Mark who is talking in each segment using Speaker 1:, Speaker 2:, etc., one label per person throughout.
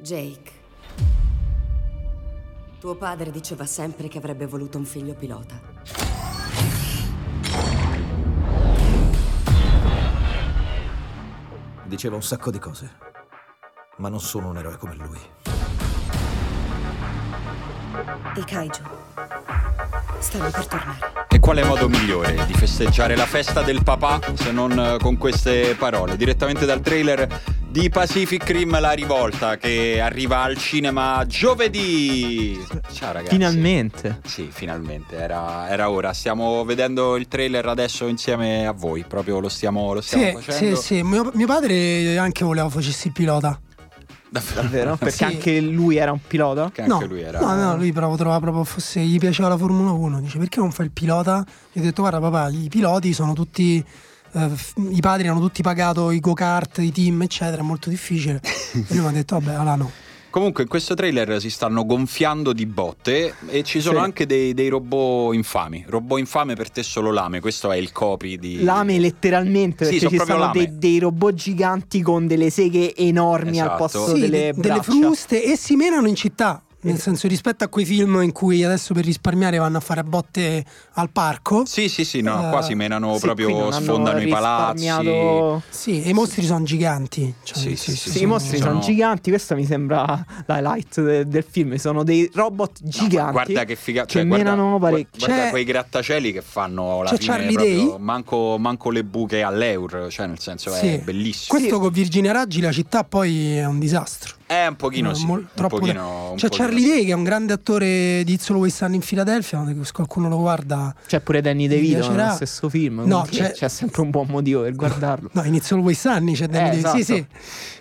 Speaker 1: Jake. Tuo padre diceva sempre che avrebbe voluto un figlio pilota.
Speaker 2: Diceva un sacco di cose, ma non sono un eroe come lui.
Speaker 1: I kaiju stanno per tornare.
Speaker 3: E quale modo migliore di festeggiare la festa del papà se non eh, con queste parole? Direttamente dal trailer di Pacific Rim La rivolta che arriva al cinema giovedì. Ciao ragazzi.
Speaker 4: Finalmente.
Speaker 3: Sì, finalmente, era, era ora. Stiamo vedendo il trailer adesso insieme a voi, proprio lo stiamo, lo stiamo
Speaker 5: Sì,
Speaker 3: facendo.
Speaker 5: sì, sì. Mio, mio padre anche voleva facessi il pilota.
Speaker 4: Davvero? Perché
Speaker 3: Sì.
Speaker 4: anche lui era un pilota?
Speaker 3: Che anche
Speaker 5: no,
Speaker 3: lui era.
Speaker 5: no, no, lui però trovava proprio fosse, gli piaceva la Formula 1. Dice perché non fai il pilota? Gli ho detto guarda papà, i piloti sono tutti. Eh, f- I padri hanno tutti pagato i go-kart, i team, eccetera, è molto difficile. e lui mi ha detto vabbè, allora no.
Speaker 3: Comunque in questo trailer si stanno gonfiando di botte e ci sono
Speaker 4: Sì.
Speaker 3: anche dei, dei robot infami. Robot infame per te solo lame, questo è il copy di...
Speaker 4: Lame letteralmente,
Speaker 3: Sì,
Speaker 4: perché
Speaker 3: sono
Speaker 4: ci
Speaker 3: lame.
Speaker 4: dei, dei robot giganti con delle seghe enormi al
Speaker 3: Esatto.
Speaker 4: posto
Speaker 5: Sì,
Speaker 4: delle
Speaker 5: de- delle
Speaker 4: braccia.
Speaker 5: fruste e si menano in città. Nel senso, rispetto a quei film in cui adesso per risparmiare vanno a fare botte al parco.
Speaker 3: Sì, sì, sì, no,
Speaker 5: Eh,
Speaker 3: qua si menano
Speaker 4: Sì,
Speaker 3: proprio, sfondano i palazzi.
Speaker 5: Sì, e i mostri sono giganti. Cioè,
Speaker 3: Sì, sì, sì,
Speaker 4: Sì, i mostri
Speaker 3: sono-
Speaker 4: sono giganti, questo mi sembra l'highlight de- del film. Sono dei robot
Speaker 3: No,
Speaker 4: giganti.
Speaker 3: guarda che figa,
Speaker 4: che
Speaker 3: cioè, guarda,
Speaker 4: menano parecchio.
Speaker 3: Guarda
Speaker 5: C'è-
Speaker 3: quei grattacieli che fanno la
Speaker 5: c'è
Speaker 3: fine
Speaker 5: Charlie
Speaker 3: proprio,
Speaker 5: Day?
Speaker 3: manco, manco le buche all'Eur, cioè nel senso
Speaker 5: Sì.
Speaker 3: è bellissimo.
Speaker 5: Questo con Virginia Raggi la città poi è un disastro.
Speaker 3: È un pochino
Speaker 5: No,
Speaker 3: sì,
Speaker 5: mol-
Speaker 3: un
Speaker 5: troppo
Speaker 3: pochino, un
Speaker 5: C'è
Speaker 3: pochino
Speaker 5: Charlie
Speaker 3: sì.
Speaker 5: Day che è un grande attore di It's Always Sunny in Philadelphia, se qualcuno lo guarda.
Speaker 4: C'è pure Danny DeVito nello stesso film.
Speaker 5: No, c'è-
Speaker 4: c'è... sempre un buon motivo per guardarlo.
Speaker 5: No, in It's Always Sunny c'è Danny
Speaker 4: Eh,
Speaker 5: Sì,
Speaker 4: esatto.
Speaker 5: sì.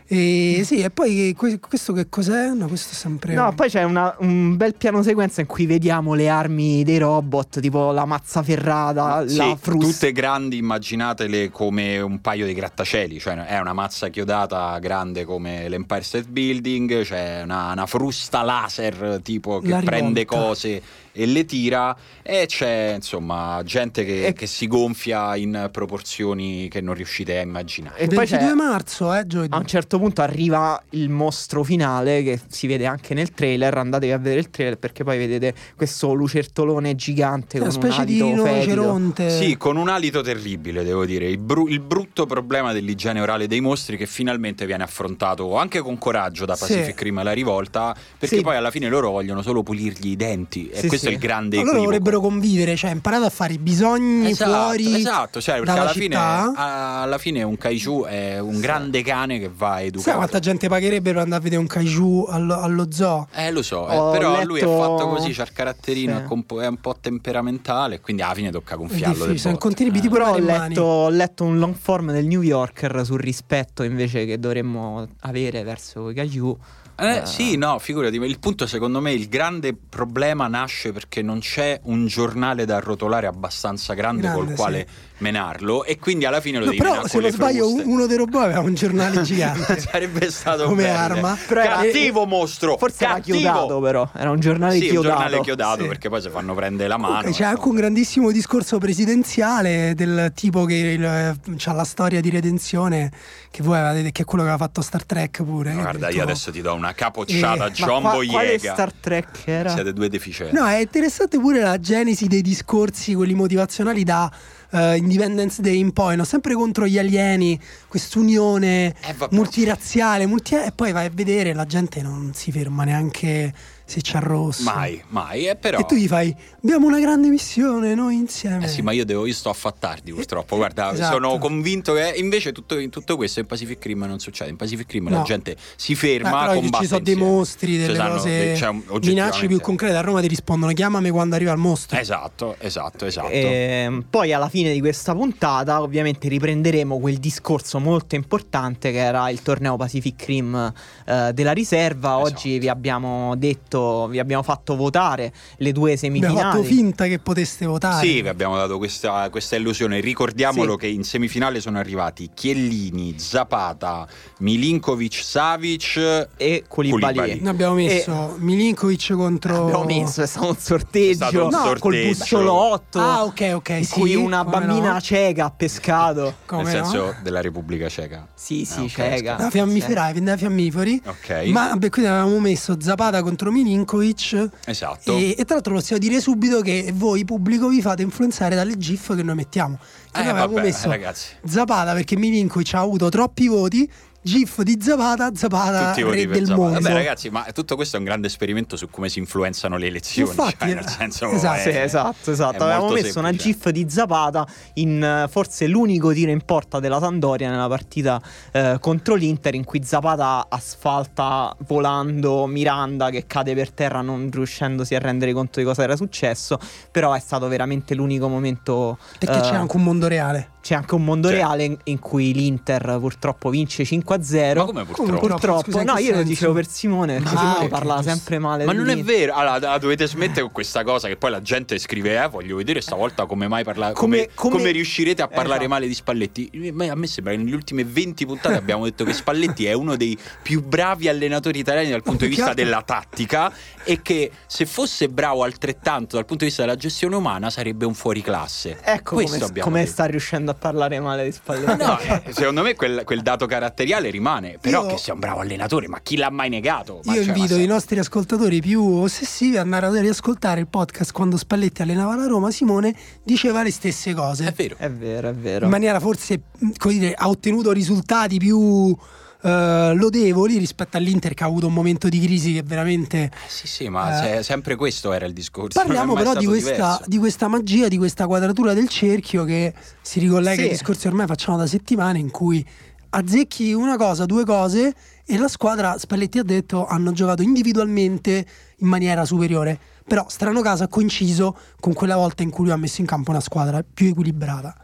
Speaker 5: E, sì, e poi que- questo che cos'è? No, questo è sempre.
Speaker 4: No, poi c'è una- un bel piano sequenza in cui vediamo le armi dei robot, tipo la mazza ferrata,
Speaker 3: Sì,
Speaker 4: la frusta.
Speaker 3: tutte grandi, immaginatele come un paio di grattacieli, cioè è una mazza chiodata grande come l'Empire State Building, c'è una, una frusta laser tipo che
Speaker 5: La
Speaker 3: prende
Speaker 5: rivolta.
Speaker 3: cose e le tira e c'è insomma gente che,
Speaker 4: E-
Speaker 3: che si gonfia in proporzioni che non riuscite a immaginare.
Speaker 4: E poi c'è-
Speaker 5: 22 marzo, eh, giovedì.
Speaker 4: A un certo punto arriva il mostro finale che si vede anche nel trailer. Andatevi a vedere il trailer perché poi vedete questo lucertolone gigante
Speaker 5: È
Speaker 4: con
Speaker 5: una
Speaker 4: un
Speaker 5: specie di
Speaker 4: alito fetido.
Speaker 5: rinoceronte.
Speaker 3: Sì, con un alito terribile, devo dire. Il, bru- il brutto problema dell'igiene orale dei mostri che finalmente viene affrontato anche con coraggio da
Speaker 5: Sì.
Speaker 3: Pacific Rim alla rivolta, perché
Speaker 4: Sì.
Speaker 3: poi alla fine loro vogliono solo pulirgli i denti. e
Speaker 4: Sì,
Speaker 3: questo
Speaker 4: sì.
Speaker 3: è il grande
Speaker 5: Ma loro
Speaker 3: equivoco.
Speaker 5: dovrebbero convivere, cioè imparate a fare i bisogni
Speaker 3: Esatto,
Speaker 5: fuori.
Speaker 3: esatto, cioè, perché alla fine, alla fine un kaiju è un grande cane che va
Speaker 5: Sai
Speaker 3: educato.
Speaker 5: quanta gente pagherebbe per andare a vedere un kaiju allo, allo zoo?
Speaker 3: Eh, lo so, eh, però lui è
Speaker 4: letto-
Speaker 3: fatto così, c'ha il caratterino,
Speaker 4: Sì.
Speaker 3: è un po' temperamentale, quindi alla fine tocca gonfiarlo. del
Speaker 5: sono
Speaker 3: botto.
Speaker 5: contenuti
Speaker 3: Eh.
Speaker 4: Però ho letto, ho letto un long form del New Yorker sul rispetto invece che dovremmo avere verso i Kaiju.
Speaker 3: Eh, sì, no, figurati, il punto secondo me il grande problema nasce perché non c'è un giornale da arrotolare abbastanza grande,
Speaker 5: Grande,
Speaker 3: col quale menarlo e quindi alla fine lo
Speaker 5: No,
Speaker 3: devi
Speaker 5: però se non sbaglio
Speaker 3: fruste.
Speaker 5: uno dei robot aveva un giornale gigante.
Speaker 3: Sarebbe stato
Speaker 5: Come
Speaker 3: bello.
Speaker 5: arma.
Speaker 4: Però era-
Speaker 3: cattivo mostro,
Speaker 4: Forse era
Speaker 3: cattivo.
Speaker 4: chiodato però, era un giornale
Speaker 3: Sì, un
Speaker 4: chiodato.
Speaker 3: giornale chiodato
Speaker 5: Sì.
Speaker 3: perché poi si fanno prendere la mano.
Speaker 5: Comunque c'è
Speaker 3: eh,
Speaker 5: anche un grandissimo discorso presidenziale del tipo che ha la storia di redenzione che voi avete, che è quello che aveva fatto Star Trek pure.
Speaker 3: Guarda,
Speaker 5: detto-
Speaker 3: io adesso ti do una capocciata
Speaker 5: Eh,
Speaker 3: John
Speaker 4: qua- quale
Speaker 3: Boyega.
Speaker 4: Star Trek era?
Speaker 3: Siete due deficienti.
Speaker 5: No, è interessante pure la genesi dei discorsi, quelli motivazionali da eh, Independence Day in poi, no? sempre contro gli alieni, quest'unione
Speaker 3: Eh,
Speaker 5: multiraziale, multi- e poi vai a vedere, la gente non si ferma neanche se c'è rosso.
Speaker 3: Mai, mai, eh, però...
Speaker 5: E tu gli fai, abbiamo una grande missione noi insieme.
Speaker 3: Eh sì, ma io, devo, io sto a far tardi purtroppo. Guarda,
Speaker 5: Esatto.
Speaker 3: sono convinto che invece tutto, in tutto questo in Pacific Rim non succede. In Pacific Rim la
Speaker 5: No.
Speaker 3: gente si
Speaker 5: Eh,
Speaker 3: ferma,
Speaker 5: però
Speaker 3: combatte
Speaker 5: ci sono dei mostri,
Speaker 3: Ci
Speaker 5: delle
Speaker 3: sanno-
Speaker 5: cose,
Speaker 3: de- cioè,
Speaker 5: minacce più concrete. A Roma ti rispondono chiamami quando arriva il mostro.
Speaker 3: Esatto, esatto, esatto.
Speaker 4: Ehm, poi alla fine di questa puntata ovviamente riprenderemo quel discorso molto importante che era il torneo Pacific Rim eh, della riserva. Oggi
Speaker 3: Esatto.
Speaker 4: vi abbiamo detto, vi abbiamo fatto votare le due
Speaker 5: Abbiamo
Speaker 4: semifinali.
Speaker 5: fatto finta che poteste votare.
Speaker 3: Sì, vi abbiamo dato questa, questa illusione. Ricordiamolo
Speaker 4: Sì.
Speaker 3: che in semifinale sono arrivati Chiellini, Zapata, Milinkovic, Savic
Speaker 4: e. Koulibaly.
Speaker 5: Noi abbiamo messo Milinkovic contro.
Speaker 4: Abbiamo messo, è stato un sorteggio
Speaker 3: stato un
Speaker 4: no, col
Speaker 3: sorteggio.
Speaker 4: bussolotto
Speaker 5: Ah, ok, ok.
Speaker 4: in
Speaker 5: sì,
Speaker 4: cui una
Speaker 5: come
Speaker 4: bambina
Speaker 5: no?
Speaker 4: cieca ha pescato.
Speaker 5: Come
Speaker 3: nel
Speaker 5: no?
Speaker 3: senso della Repubblica Ceca.
Speaker 4: Sì, sì,
Speaker 3: Ah, ok,
Speaker 4: cieca.
Speaker 5: Da fiammiferi, da fiammiferi.
Speaker 3: Ok.
Speaker 5: Ma vabbè, quindi avevamo messo Zapata contro Milinkovic.
Speaker 3: Esatto.
Speaker 5: E, e tra l'altro possiamo dire subito che voi, pubblico, vi fate influenzare dalle GIF che noi mettiamo. Che
Speaker 3: Eh,
Speaker 5: noi avevamo
Speaker 3: vabbè,
Speaker 5: messo
Speaker 3: ragazzi.
Speaker 5: Zapata perché Milinkovic ha avuto troppi voti. GIF di Zapata, Zapata
Speaker 3: Tutti
Speaker 5: re
Speaker 3: per
Speaker 5: del
Speaker 3: Zapata.
Speaker 5: mondo.
Speaker 3: Vabbè, ragazzi, ma tutto questo è un grande esperimento su come si influenzano le elezioni.
Speaker 5: Infatti,
Speaker 3: cioè, nel senso,
Speaker 5: esatto.
Speaker 3: è-
Speaker 4: Sì, esatto, esatto. Avevamo messo una
Speaker 3: semplice.
Speaker 4: gif di Zapata in eh, forse l'unico tiro in porta della Sandoria nella partita eh, contro l'Inter in cui Zapata asfalta volando Miranda che cade per terra non riuscendosi a rendere conto di cosa era successo, però è stato veramente l'unico momento
Speaker 5: Perché
Speaker 4: eh,
Speaker 5: c'è anche un mondo reale.
Speaker 4: C'è anche un mondo
Speaker 3: Cioè-
Speaker 4: reale in, in cui l'Inter purtroppo vince 5-0.
Speaker 3: Ma come purtroppo?
Speaker 5: Come
Speaker 4: Purtroppo,
Speaker 5: Scusa,
Speaker 4: no, io lo
Speaker 5: senso?
Speaker 4: dicevo per Simone, perché
Speaker 5: Ah,
Speaker 4: Simone parla
Speaker 5: giusto.
Speaker 4: sempre male
Speaker 3: Ma non è
Speaker 4: dell'Inter.
Speaker 3: vero, allora dovete smettere con questa cosa che poi la gente scrive, eh, voglio vedere stavolta come mai parla, come,
Speaker 4: Come- come-
Speaker 3: come riuscirete a parlare
Speaker 4: Esatto.
Speaker 3: male di Spalletti. A me sembra che nelle ultime 20 puntate abbiamo detto che Spalletti è uno dei più bravi allenatori italiani dal punto di vista della tattica e che se fosse bravo altrettanto dal punto di vista della gestione umana sarebbe un fuoriclasse.
Speaker 4: Ecco
Speaker 3: Questo
Speaker 4: come,
Speaker 3: abbiamo
Speaker 4: come sta riuscendo a parlare male di Spalletti.
Speaker 3: No, eh, secondo me quel, quel dato caratteriale rimane, però
Speaker 5: Io-
Speaker 3: che sia un bravo allenatore, ma chi l'ha mai negato? Ma
Speaker 5: Io
Speaker 3: cioè, ma
Speaker 5: invito
Speaker 3: se-
Speaker 5: i nostri ascoltatori più ossessivi ad andare a riascoltare il podcast quando Spalletti allenava la Roma. Simone diceva le stesse cose.
Speaker 3: È vero.
Speaker 4: È vero, è vero.
Speaker 5: In maniera forse, come dire, ha ottenuto risultati più eh, lodevoli rispetto all'Inter che ha avuto un momento di crisi che veramente...
Speaker 3: Eh, Sì, sì, ma
Speaker 5: Eh.
Speaker 3: se- sempre questo era il discorso.
Speaker 5: Parliamo però di questa, di questa magia, di questa quadratura del cerchio che si ricollega
Speaker 4: Sì.
Speaker 5: ai discorsi ormai facciamo da settimane in cui azzecchi una cosa, due cose e la squadra, Spalletti ha detto, hanno giocato individualmente in maniera superiore. Però strano caso ha coinciso con quella volta in cui lui ha messo in campo una squadra più equilibrata.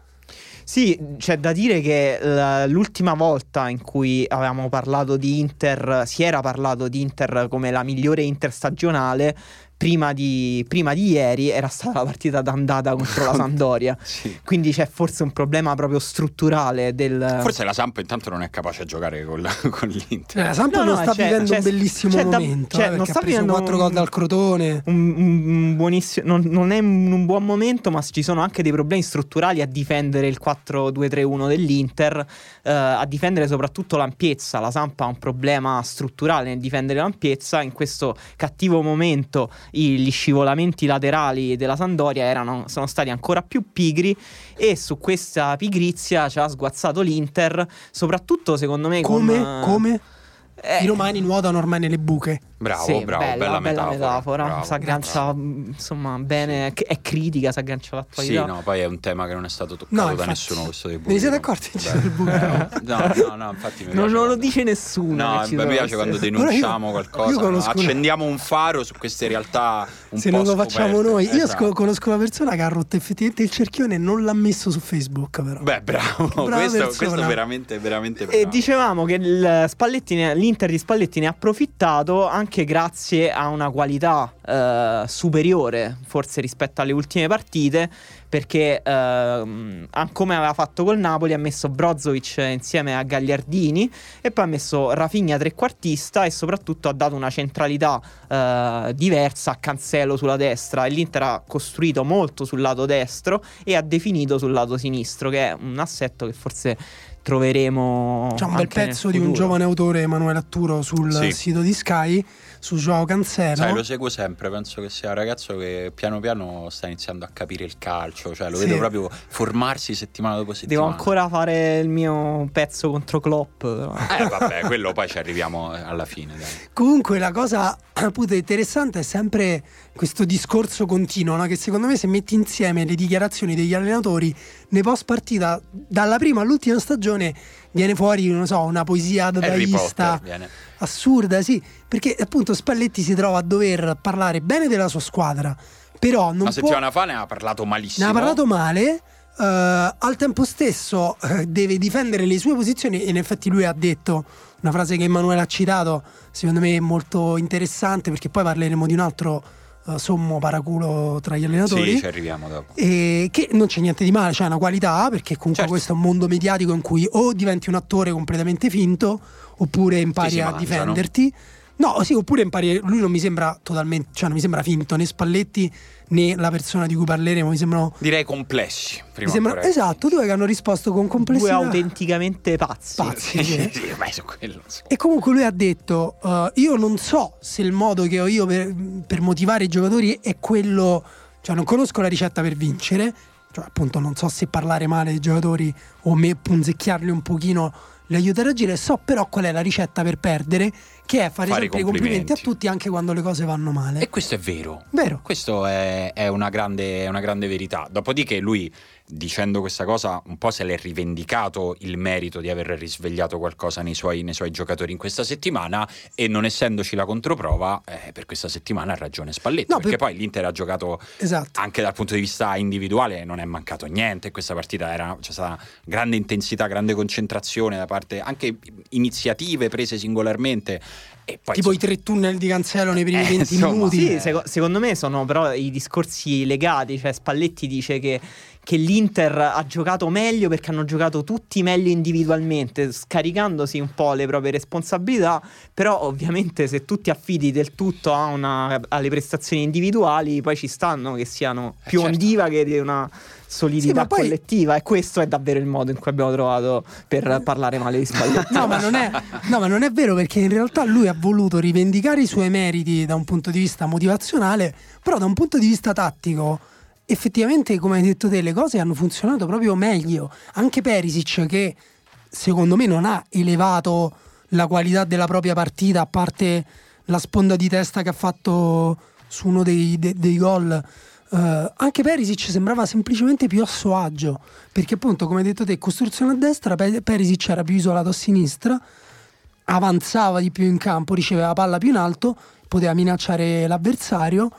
Speaker 4: Sì, c'è da dire che l'ultima volta in cui avevamo parlato di Inter, si era parlato di Inter come la migliore Inter stagionale. Prima di, prima di ieri era stata la partita d'andata contro la Sampdoria.
Speaker 3: Sì.
Speaker 4: Quindi c'è forse un problema proprio strutturale del.
Speaker 3: Forse la Samp intanto non è capace a giocare con, la- con l'Inter.
Speaker 5: Eh, la Samp
Speaker 4: No,
Speaker 5: non
Speaker 4: no,
Speaker 5: sta
Speaker 4: c'è-
Speaker 5: vivendo
Speaker 4: c'è-
Speaker 5: un bellissimo
Speaker 4: da-
Speaker 5: momento,
Speaker 4: c'è-
Speaker 5: eh,
Speaker 4: non sta
Speaker 5: ha preso
Speaker 4: vivendo
Speaker 5: 4
Speaker 4: un-
Speaker 5: gol dal Crotone.
Speaker 4: un, un- un buonissimo, non, non è un, buon momento, ma ci sono anche dei problemi strutturali a difendere il 4-2-3-1 dell'Inter, eh, a difendere soprattutto l'ampiezza. La Sampa ha un problema strutturale nel difendere l'ampiezza. In questo cattivo momento gli scivolamenti laterali della Sandoria erano, sono stati ancora più pigri e su questa pigrizia ci ha sguazzato l'Inter, soprattutto secondo me
Speaker 5: Come?
Speaker 4: con, eh,
Speaker 5: come?
Speaker 4: eh,
Speaker 5: I romani nuotano ormai nelle buche.
Speaker 3: Bravo,
Speaker 4: sì,
Speaker 3: bravo,
Speaker 4: bella,
Speaker 3: bella, metafora. bravo,
Speaker 4: si aggancia insomma bene, è- è critica, si aggancia
Speaker 3: Sì,
Speaker 4: all'attualità.
Speaker 3: no, poi è un tema che non è stato toccato
Speaker 5: No,
Speaker 3: da
Speaker 5: infatti.
Speaker 3: nessuno questo dei
Speaker 5: ne siete accorti?
Speaker 3: No, no, no, infatti mi
Speaker 4: Non,
Speaker 3: piace
Speaker 4: non lo
Speaker 3: quando-
Speaker 4: dice nessuno.
Speaker 3: No, mi piace
Speaker 4: essere.
Speaker 3: quando
Speaker 5: io-
Speaker 3: denunciamo
Speaker 5: io
Speaker 3: qualcosa,
Speaker 5: conosco una-
Speaker 3: accendiamo un faro su queste realtà un
Speaker 5: Se
Speaker 3: po'
Speaker 5: non lo facciamo
Speaker 3: scoperte.
Speaker 5: noi. Io
Speaker 3: Esatto.
Speaker 5: sco- conosco una persona che ha rotto effettivamente il cerchione e non l'ha messo su Facebook, però.
Speaker 3: Beh, bravo, questo, questo è veramente, veramente bravo.
Speaker 4: E dicevamo che l'Inter di Spalletti ne ha approfittato anche grazie a una qualità eh, superiore, forse rispetto alle ultime partite, perché ehm, come aveva fatto col Napoli ha messo Brozovic insieme a Gagliardini e poi ha messo Rafinha trequartista e soprattutto ha dato una centralità eh, diversa a Cancelo sulla destra. E l'Inter ha costruito molto sul lato destro e ha definito sul lato sinistro che è un assetto che forse troveremo.
Speaker 5: C'è un bel pezzo di un giovane autore, Emanuele Atturo, sul
Speaker 3: Sì.
Speaker 5: sito di Sky, su Joao Cancelo.
Speaker 3: Sai, lo seguo sempre, penso che sia un ragazzo che piano piano sta iniziando a capire il calcio, cioè lo
Speaker 5: Sì.
Speaker 3: vedo proprio formarsi settimana dopo
Speaker 4: Devo
Speaker 3: settimana.
Speaker 4: ancora fare il mio pezzo contro Klopp. però.
Speaker 3: Eh vabbè, quello poi ci arriviamo alla fine, dai.
Speaker 5: Comunque la cosa appunto interessante è sempre questo discorso continuo, no? che secondo me se metti insieme le dichiarazioni degli allenatori nei post partita, dalla prima all'ultima stagione viene fuori, non so, una poesia dadaista assurda, sì, perché appunto Spalletti si trova a dover parlare bene della sua squadra, però non
Speaker 3: Una
Speaker 5: può...
Speaker 3: settimana fa ne ha parlato malissimo.
Speaker 5: Ne ha parlato male. eh, al tempo stesso eh, deve difendere le sue posizioni e in effetti lui ha detto una frase che Emanuele ha citato secondo me è molto interessante perché poi parleremo di un altro eh, sommo paraculo tra gli allenatori
Speaker 3: Sì, ci arriviamo dopo.
Speaker 5: e che non c'è niente di male, c'è una qualità perché comunque
Speaker 3: Certo.
Speaker 5: questo è un mondo mediatico in cui o diventi un attore completamente finto oppure impari a
Speaker 3: mangiano.
Speaker 5: difenderti. No, sì, oppure impari. Lui non mi sembra totalmente, cioè non mi sembra finto né Spalletti né la persona di cui parleremo. Mi sembrano.
Speaker 3: Direi complessi. Prima
Speaker 5: mi sembra, esatto, due che hanno risposto con
Speaker 4: Due
Speaker 5: complessità.
Speaker 4: autenticamente pazzi.
Speaker 5: Pazzi.
Speaker 3: Sì,
Speaker 5: sì.
Speaker 3: su quello. sì.
Speaker 5: E comunque lui ha detto: uh, Io non so se il modo che ho io per, per motivare i giocatori è quello. Cioè, non conosco la ricetta per vincere. Cioè, appunto, non so se parlare male dei giocatori o me punzecchiarli un pochino li aiuta a reagire. So però qual è la ricetta per perdere, che è fare,
Speaker 3: Fare
Speaker 5: sempre i complimenti
Speaker 3: complimenti.
Speaker 5: a tutti anche quando le cose vanno male.
Speaker 3: E questo è vero.
Speaker 5: Vero.
Speaker 3: Questo è, è una grande, è una grande verità. Dopodiché lui, dicendo questa cosa, un po' se l'è rivendicato il merito di aver risvegliato qualcosa nei suoi, nei suoi giocatori in questa settimana e non essendoci la controprova, eh, per questa settimana ha ragione Spalletti.
Speaker 5: No,
Speaker 3: perché
Speaker 5: per-
Speaker 3: poi l'Inter ha giocato
Speaker 5: Esatto.
Speaker 3: anche dal punto di vista individuale, non è mancato niente. Questa partita era, c'è stata grande intensità, grande concentrazione da parte, anche iniziative prese singolarmente. E poi,
Speaker 5: tipo
Speaker 3: insomma,
Speaker 5: i tre tunnel di Cancelo nei primi
Speaker 3: Eh,
Speaker 5: 20
Speaker 3: insomma,
Speaker 5: minuti.
Speaker 4: Sì, seco- secondo me sono però i discorsi legati, cioè Spalletti dice che, che l'Inter ha giocato meglio perché hanno giocato tutti meglio individualmente, scaricandosi un po' le proprie responsabilità, però ovviamente se tu ti affidi del tutto a una- alle prestazioni individuali, poi ci stanno che siano
Speaker 3: Eh,
Speaker 4: più
Speaker 3: certo.
Speaker 4: ondivaghe di una solidità
Speaker 5: Sì, poi-
Speaker 4: collettiva e questo è davvero il modo in cui abbiamo trovato per parlare male di Spalletti.
Speaker 5: No ma, non è, no, ma non è vero perché in realtà lui ha voluto rivendicare i suoi meriti da un punto di vista motivazionale, però da un punto di vista tattico, effettivamente, come hai detto te, le cose hanno funzionato proprio meglio. Anche Perisic, che secondo me non ha elevato la qualità della propria partita, a parte la sponda di testa che ha fatto su uno dei, de- dei gol. eh, anche Perisic sembrava semplicemente più a suo agio perché appunto come hai detto te costruzione a destra Pe- Perisic era più isolato a sinistra avanzava di più in campo riceveva la palla più in alto poteva minacciare l'avversario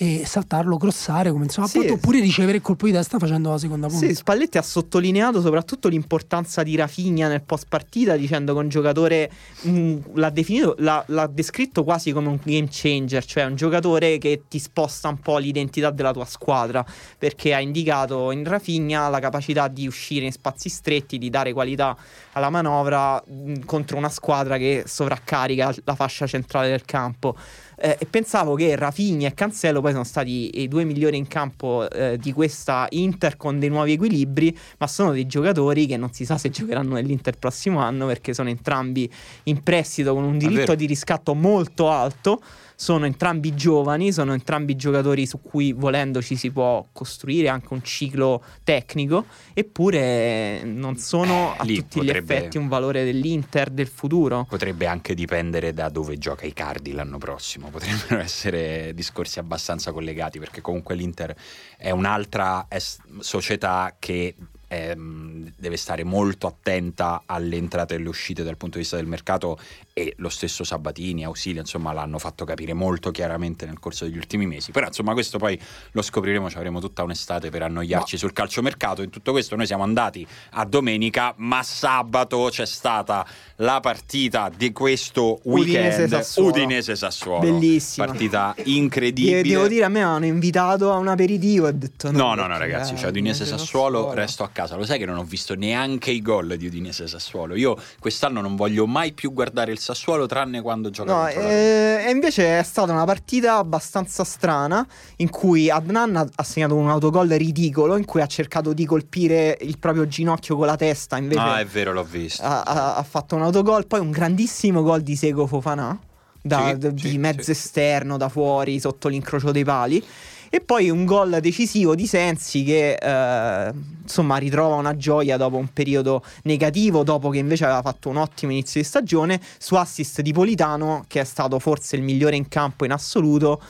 Speaker 5: e saltarlo, crossare come insomma
Speaker 4: Sì.
Speaker 5: appunto, oppure ricevere il colpo di testa facendo la seconda punta
Speaker 4: Sì, Spalletti ha sottolineato soprattutto l'importanza di Rafinha nel post partita, dicendo che un giocatore mh, l'ha, definito, l'ha, l'ha descritto quasi come un game changer, cioè un giocatore che ti sposta un po' l'identità della tua squadra, perché ha indicato in Rafinha la capacità di uscire in spazi stretti, di dare qualità alla manovra mh, contro una squadra che sovraccarica la fascia centrale del campo. Eh, e pensavo che Rafinha e Cancelo poi sono stati i due migliori in campo eh, di questa Inter con dei nuovi equilibri, ma sono dei giocatori che non si sa se giocheranno nell'Inter il prossimo anno perché sono entrambi in prestito con un diritto di riscatto molto alto. Sono entrambi giovani, sono entrambi giocatori su cui volendo ci si può costruire anche un ciclo tecnico, eppure non sono
Speaker 3: Eh,
Speaker 4: a tutti gli
Speaker 3: potrebbe-
Speaker 4: effetti un valore dell'Inter del futuro.
Speaker 3: Potrebbe anche dipendere da dove gioca Icardi l'anno prossimo, potrebbero essere discorsi abbastanza collegati perché comunque l'Inter è un'altra società che ehm, deve stare molto attenta alle entrate e alle uscite dal punto di vista del mercato e lo stesso Sabatini, Ausilio, insomma l'hanno fatto capire molto chiaramente nel corso degli ultimi mesi, però insomma questo poi lo scopriremo, ci avremo tutta un'estate per annoiarci sul calciomercato, in tutto questo noi siamo andati a domenica, ma sabato c'è stata la partita di questo weekend
Speaker 4: Udinese-Sassuolo.
Speaker 3: Udinese-Sassuolo.
Speaker 4: Bellissima.
Speaker 3: Partita incredibile.
Speaker 4: Devo dire, a me hanno invitato a un aperitivo e ho detto no.
Speaker 3: No, no, no, ragazzi, cioè Udinese Sassuolo, resto a casa, lo sai che non ho visto neanche i gol di Udinese Sassuolo. Io quest'anno non voglio mai più guardare il Sassuolo tranne quando gioca
Speaker 4: No, eh, e invece è stata una partita abbastanza strana in cui Adnan ha, segnato un autogol ridicolo in cui ha cercato di colpire il proprio ginocchio con la testa, invece
Speaker 3: Ah, è vero, l'ho visto.
Speaker 4: ha, ha- ha fatto un autogol, poi un grandissimo gol di Sego Fofana da-
Speaker 3: Sì,
Speaker 4: di
Speaker 3: sì,
Speaker 4: mezzo
Speaker 3: sì.
Speaker 4: esterno da fuori sotto l'incrocio dei pali. E poi un gol decisivo di Sensi che eh, insomma ritrova una gioia dopo un periodo negativo, dopo che invece aveva fatto un ottimo inizio di stagione, su assist di Politano che è stato forse il migliore in campo in assoluto.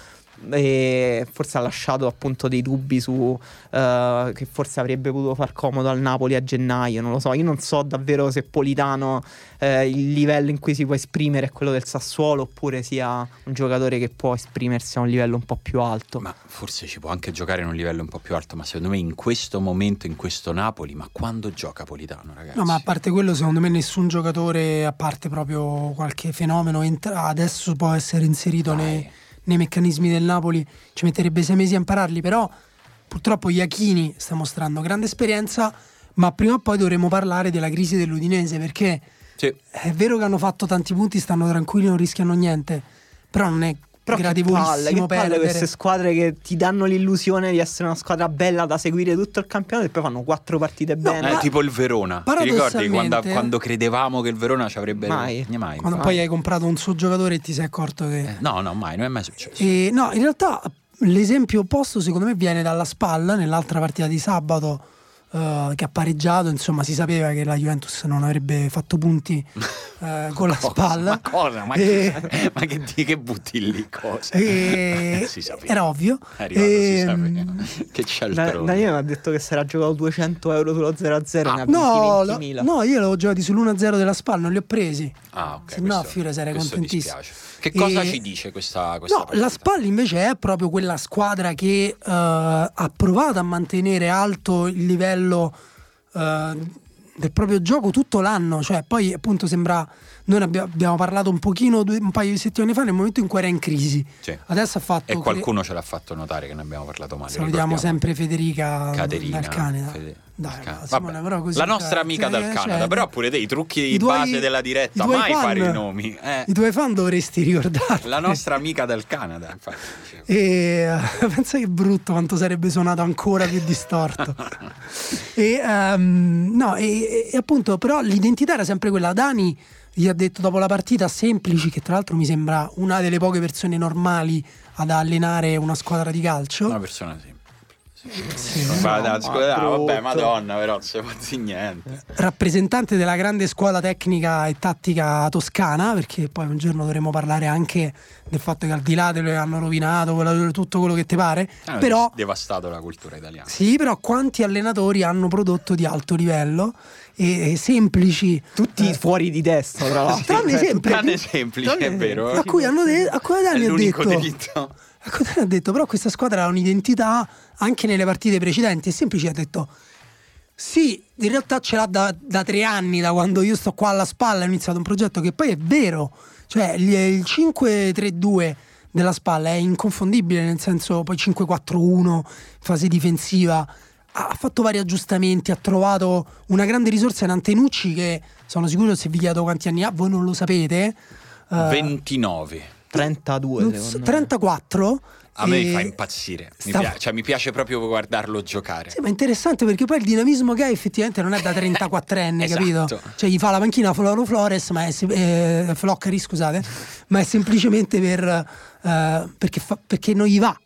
Speaker 4: E forse ha lasciato appunto dei dubbi su eh, che forse avrebbe potuto far comodo al Napoli a gennaio. Non lo so, io non so davvero se Politano eh, il livello in cui si può esprimere è quello del Sassuolo oppure sia un giocatore che può esprimersi a un livello un po' più alto.
Speaker 3: Ma forse ci può anche giocare in un livello un po' più alto, ma secondo me in questo momento, in questo Napoli, ma quando gioca Politano, ragazzi?
Speaker 5: No, ma a parte quello, secondo me nessun giocatore, a parte proprio qualche fenomeno, entra- adesso può essere inserito
Speaker 3: Dai.
Speaker 5: nei, nei meccanismi del Napoli. Ci metterebbe sei mesi a impararli, però purtroppo Iachini sta mostrando grande esperienza, ma prima o poi dovremo parlare della crisi dell'Udinese, perché
Speaker 3: Sì.
Speaker 5: è vero che hanno fatto tanti punti, stanno tranquilli, non rischiano niente, però non è
Speaker 4: Però che palle,
Speaker 5: gradevolissimo
Speaker 4: che palle queste squadre che ti danno l'illusione di essere una squadra bella da seguire tutto il campionato e poi fanno quattro partite bene.
Speaker 3: Eh, tipo il Verona. Ti ricordi quando, quando credevamo che il Verona ci avrebbe.
Speaker 4: Mai.
Speaker 3: Eh, mai.
Speaker 5: Quando poi hai comprato un suo giocatore e ti sei accorto che...
Speaker 3: Eh, no, no, mai, non è mai successo.
Speaker 5: E, no, in realtà l'esempio opposto secondo me viene dalla spalla nell'altra partita di sabato eh, che ha pareggiato, insomma si sapeva che la Juventus non avrebbe fatto punti eh, con la
Speaker 3: Cosa?
Speaker 5: spalla.
Speaker 3: Ma cosa? Ma,
Speaker 5: E-
Speaker 3: che, ma che, di- che butti lì cosa?
Speaker 5: E- era ovvio.
Speaker 3: È arrivato, si
Speaker 5: Ehm.
Speaker 3: Che c'è il
Speaker 4: Da-. Daniele mi ha detto che si era giocato 200 euro sullo 0-0
Speaker 3: Ah,
Speaker 4: ne ha
Speaker 5: No,
Speaker 4: vinti
Speaker 5: la-
Speaker 4: 20.000.
Speaker 5: no, io l'avevo giocati sull'1-0 della spalla, non li ho presi.
Speaker 3: Ah, ok.
Speaker 5: Se no, Fiore sarei contentissimo.
Speaker 3: Che cosa
Speaker 5: E-
Speaker 3: ci dice questa, questa
Speaker 5: No,
Speaker 3: partita?
Speaker 5: la Spal invece è proprio quella squadra che eh, ha provato a mantenere alto il livello eh, del proprio gioco tutto l'anno. Cioè, poi appunto sembra. Noi abbiamo, abbiamo parlato un pochino due- un paio di settimane fa nel momento in cui era in crisi.
Speaker 3: Sì.
Speaker 5: Adesso ha fatto.
Speaker 3: E qualcuno ce l'ha fatto notare che ne abbiamo parlato male.
Speaker 5: Salutiamo sempre Federica
Speaker 3: Caterina
Speaker 5: dal Canada.
Speaker 3: Fede-
Speaker 5: Dai,
Speaker 3: Canada.
Speaker 5: Simone, però così,
Speaker 3: la nostra
Speaker 5: cioè,
Speaker 3: amica
Speaker 5: cioè,
Speaker 3: dal
Speaker 5: cioè,
Speaker 3: Canada, però pure te i trucchi di
Speaker 5: tuoi-
Speaker 3: base della diretta, mai
Speaker 5: fan-
Speaker 3: fare i nomi. Eh,
Speaker 5: I tuoi fan dovresti ricordarli.
Speaker 3: la nostra amica dal Canada, infatti.
Speaker 5: E eh, pensa che brutto quanto sarebbe suonato ancora più distorto. e, ehm, no, e, e appunto, però l'identità era sempre quella. Dani gli ha detto dopo la partita Semplici, che tra l'altro mi sembra una delle poche persone normali ad allenare una squadra di calcio.
Speaker 3: Una persona semplice.
Speaker 5: Sì.
Speaker 3: Ma scusa, ah, vabbè, madonna, però non si può dire niente.
Speaker 5: rappresentante della grande scuola tecnica e tattica toscana, perché poi un giorno dovremo parlare anche del fatto che al di là dello che hanno rovinato, tutto quello che ti pare,
Speaker 3: Hanno
Speaker 5: però
Speaker 3: devastato la cultura italiana.
Speaker 5: Sì, però quanti allenatori hanno prodotto di alto livello e, e semplici
Speaker 4: Tutti
Speaker 5: eh,
Speaker 4: fuori di testa, tra l'altro.
Speaker 5: tranne
Speaker 4: Cioè,
Speaker 5: sempre
Speaker 3: Tranne semplice, è vero.
Speaker 5: a cui hanno de- a cui
Speaker 3: È
Speaker 5: Dani ha detto
Speaker 3: diritto.
Speaker 5: Dani ha detto? Però questa squadra ha un'identità anche nelle partite precedenti. E semplici ha detto. Sì, in realtà ce l'ha da, da tre anni, da quando io sto qua alla spalla, ho iniziato un progetto che poi è vero, cioè il, il 5-3-2 della spalla è inconfondibile, nel senso poi 5-4-1, fase difensiva, ha fatto vari aggiustamenti, ha trovato una grande risorsa in Antenucci che sono sicuro se vi chiedo quanti anni ha, voi non lo sapete. eh,
Speaker 3: 29.
Speaker 4: 32
Speaker 5: non
Speaker 4: secondo
Speaker 5: so,
Speaker 4: me.
Speaker 5: 34.
Speaker 3: A me fa impazzire. Mi,
Speaker 5: sta-
Speaker 3: pia- cioè, mi piace proprio guardarlo giocare.
Speaker 5: Sì, ma è interessante perché poi il dinamismo che ha effettivamente non è da 34enne,
Speaker 3: Esatto.
Speaker 5: capito? Cioè gli fa la panchina Floro Flores, ma è eh, Floccari, scusate, ma è semplicemente per, eh, perché, fa- perché non gli va.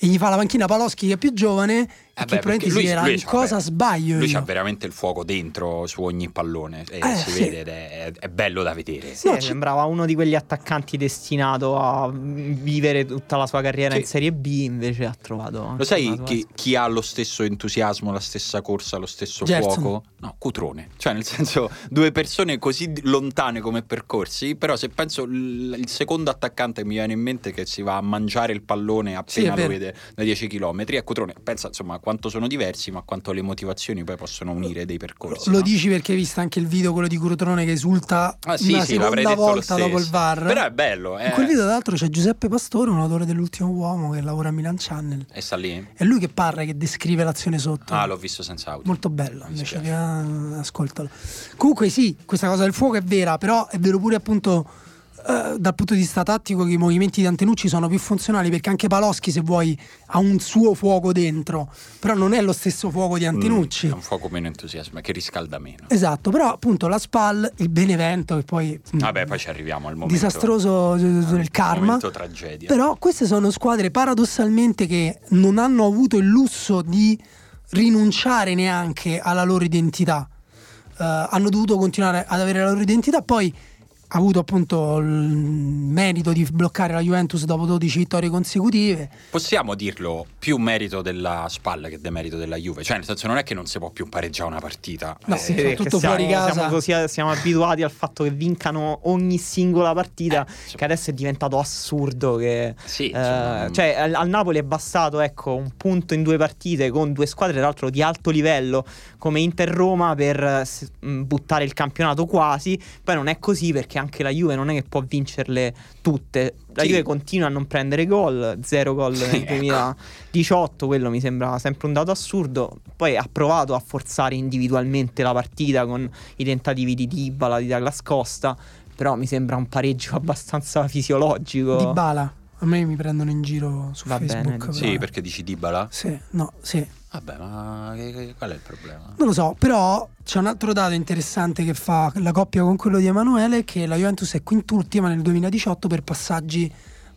Speaker 5: E gli fa la panchina Paloschi che è più giovane
Speaker 3: Eh
Speaker 5: e
Speaker 3: beh,
Speaker 5: che probabilmente
Speaker 3: perché
Speaker 5: si dirà
Speaker 3: lui
Speaker 5: cosa
Speaker 3: beh,
Speaker 5: sbaglio
Speaker 3: Lui
Speaker 5: io.
Speaker 3: ha veramente il fuoco dentro su ogni pallone e
Speaker 5: Eh,
Speaker 3: si
Speaker 5: sì.
Speaker 3: vede ed è, è bello da vedere.
Speaker 4: Sì,
Speaker 5: No, ci-
Speaker 4: sembrava uno di quegli attaccanti destinato a vivere tutta la sua carriera
Speaker 3: Sì.
Speaker 4: in Serie B, invece ha trovato
Speaker 3: Lo sai chi, chi ha lo stesso entusiasmo, la stessa corsa, lo stesso
Speaker 5: Gerson.
Speaker 3: fuoco? No, Cutrone. Cioè, nel senso, due persone così lontane come percorsi, però se penso il, il secondo attaccante che mi viene in mente che si va a mangiare il pallone
Speaker 5: Sì,
Speaker 3: appena lo
Speaker 5: vero.
Speaker 3: vede da 10 km è Cutrone. Pensa, insomma, quanto sono diversi, ma quanto le motivazioni poi possono unire dei percorsi.
Speaker 5: Lo
Speaker 3: no?
Speaker 5: dici perché hai visto anche il video, quello di Curotrone che esulta
Speaker 3: Ah, sì,
Speaker 5: una
Speaker 3: sì, l'avrei
Speaker 5: seconda volta dopo il. VAR.
Speaker 3: Però è bello, eh.
Speaker 5: In quel video, tra l'altro, c'è Giuseppe Pastore, un autore dell'ultimo uomo che lavora a Milan Channel.
Speaker 3: E sta lì?
Speaker 5: È lui che parla, che descrive l'azione sotto.
Speaker 3: Ah, l'ho visto senza audio.
Speaker 5: Molto bello, invece che ah, ascoltalo. Comunque sì, questa cosa del fuoco è vera, però è vero pure appunto eh, dal punto di vista tattico che i movimenti di Antenucci sono più funzionali perché anche Paloschi se vuoi ha un suo fuoco dentro, però non è lo stesso fuoco di Antenucci.
Speaker 3: Mm, è un fuoco meno entusiasmo, che riscalda meno.
Speaker 5: Esatto, però appunto la SPAL, il Benevento che poi mm,
Speaker 3: Vabbè, poi ci arriviamo al momento.
Speaker 5: disastroso eh, del
Speaker 3: al
Speaker 5: karma.
Speaker 3: tragedia.
Speaker 5: Però queste sono squadre paradossalmente che non hanno avuto il lusso di rinunciare neanche alla loro identità. Eh, hanno dovuto continuare ad avere la loro identità, poi ha avuto appunto il merito di bloccare la Juventus dopo 12 vittorie consecutive.
Speaker 3: Possiamo dirlo più merito della spalla che demerito della Juve. Cioè, nel senso, non è che non si può più pareggiare una partita.
Speaker 5: No,
Speaker 3: Eh,
Speaker 5: sì,
Speaker 4: perché
Speaker 5: tutto
Speaker 4: siamo,
Speaker 5: fuori casa.
Speaker 4: Siamo, così, siamo abituati al fatto che vincano ogni singola partita,
Speaker 3: Eh,
Speaker 4: che adesso è diventato assurdo. Che,
Speaker 3: Sì,
Speaker 4: eh,
Speaker 3: insomma,
Speaker 4: cioè, al, al Napoli è bastato ecco, un punto in due partite con due squadre, tra l'altro di alto livello, come Inter-Roma, per eh, s- mh, buttare il campionato quasi. Poi non è così perché anche la Juve non è che può vincerle tutte. La
Speaker 3: Sì.
Speaker 4: Juve continua a non prendere gol, zero gol nel
Speaker 3: ecco.
Speaker 4: 2018, quello mi sembra sempre un dato assurdo. Poi ha provato a forzare individualmente la partita con i tentativi di Dybala, di Douglas Costa, però mi sembra un pareggio abbastanza fisiologico.
Speaker 5: Di Bala, a me mi prendono in giro su
Speaker 4: Va bene,
Speaker 5: Facebook.
Speaker 3: Sì,
Speaker 5: però-
Speaker 3: perché dici Dybala?
Speaker 5: Sì, no, sì.
Speaker 3: Vabbè, ma qual è il problema?
Speaker 5: Non lo so, però c'è un altro dato interessante che fa la coppia con quello di Emanuele, che la Juventus è quintultima nel 2018 per passaggi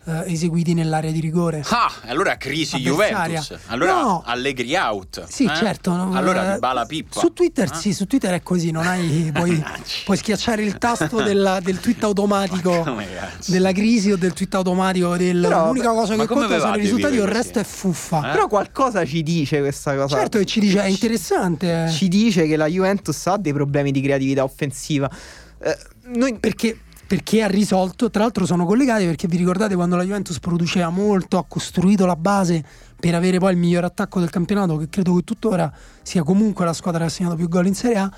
Speaker 5: eh, eseguiti nell'area di rigore.
Speaker 3: Ah, allora crisi
Speaker 5: Avversaria.
Speaker 3: Juventus. Allora
Speaker 5: No.
Speaker 3: Allegri out.
Speaker 5: Sì,
Speaker 3: eh?
Speaker 5: certo. no,
Speaker 3: Allora
Speaker 5: eh,
Speaker 3: Dybala pippa.
Speaker 5: Su Twitter,
Speaker 3: Eh?
Speaker 5: sì, su Twitter è così, non hai, puoi, puoi schiacciare il tasto della- del tweet automatico della crisi o del tweet automatico del...
Speaker 4: Però,
Speaker 5: l'unica cosa che conta sono i risultati, il resto è fuffa.
Speaker 3: Eh?
Speaker 4: Però qualcosa ci dice questa cosa.
Speaker 5: Certo che ci dice, è interessante.
Speaker 4: Ci dice che la Juventus ha dei problemi di creatività offensiva. Eh, noi
Speaker 5: perché, perché ha risolto, tra l'altro sono collegati perché vi ricordate quando la Juventus produceva molto, ha costruito la base per avere poi il miglior attacco del campionato, che credo che tuttora sia comunque la squadra che ha segnato più gol in Serie A,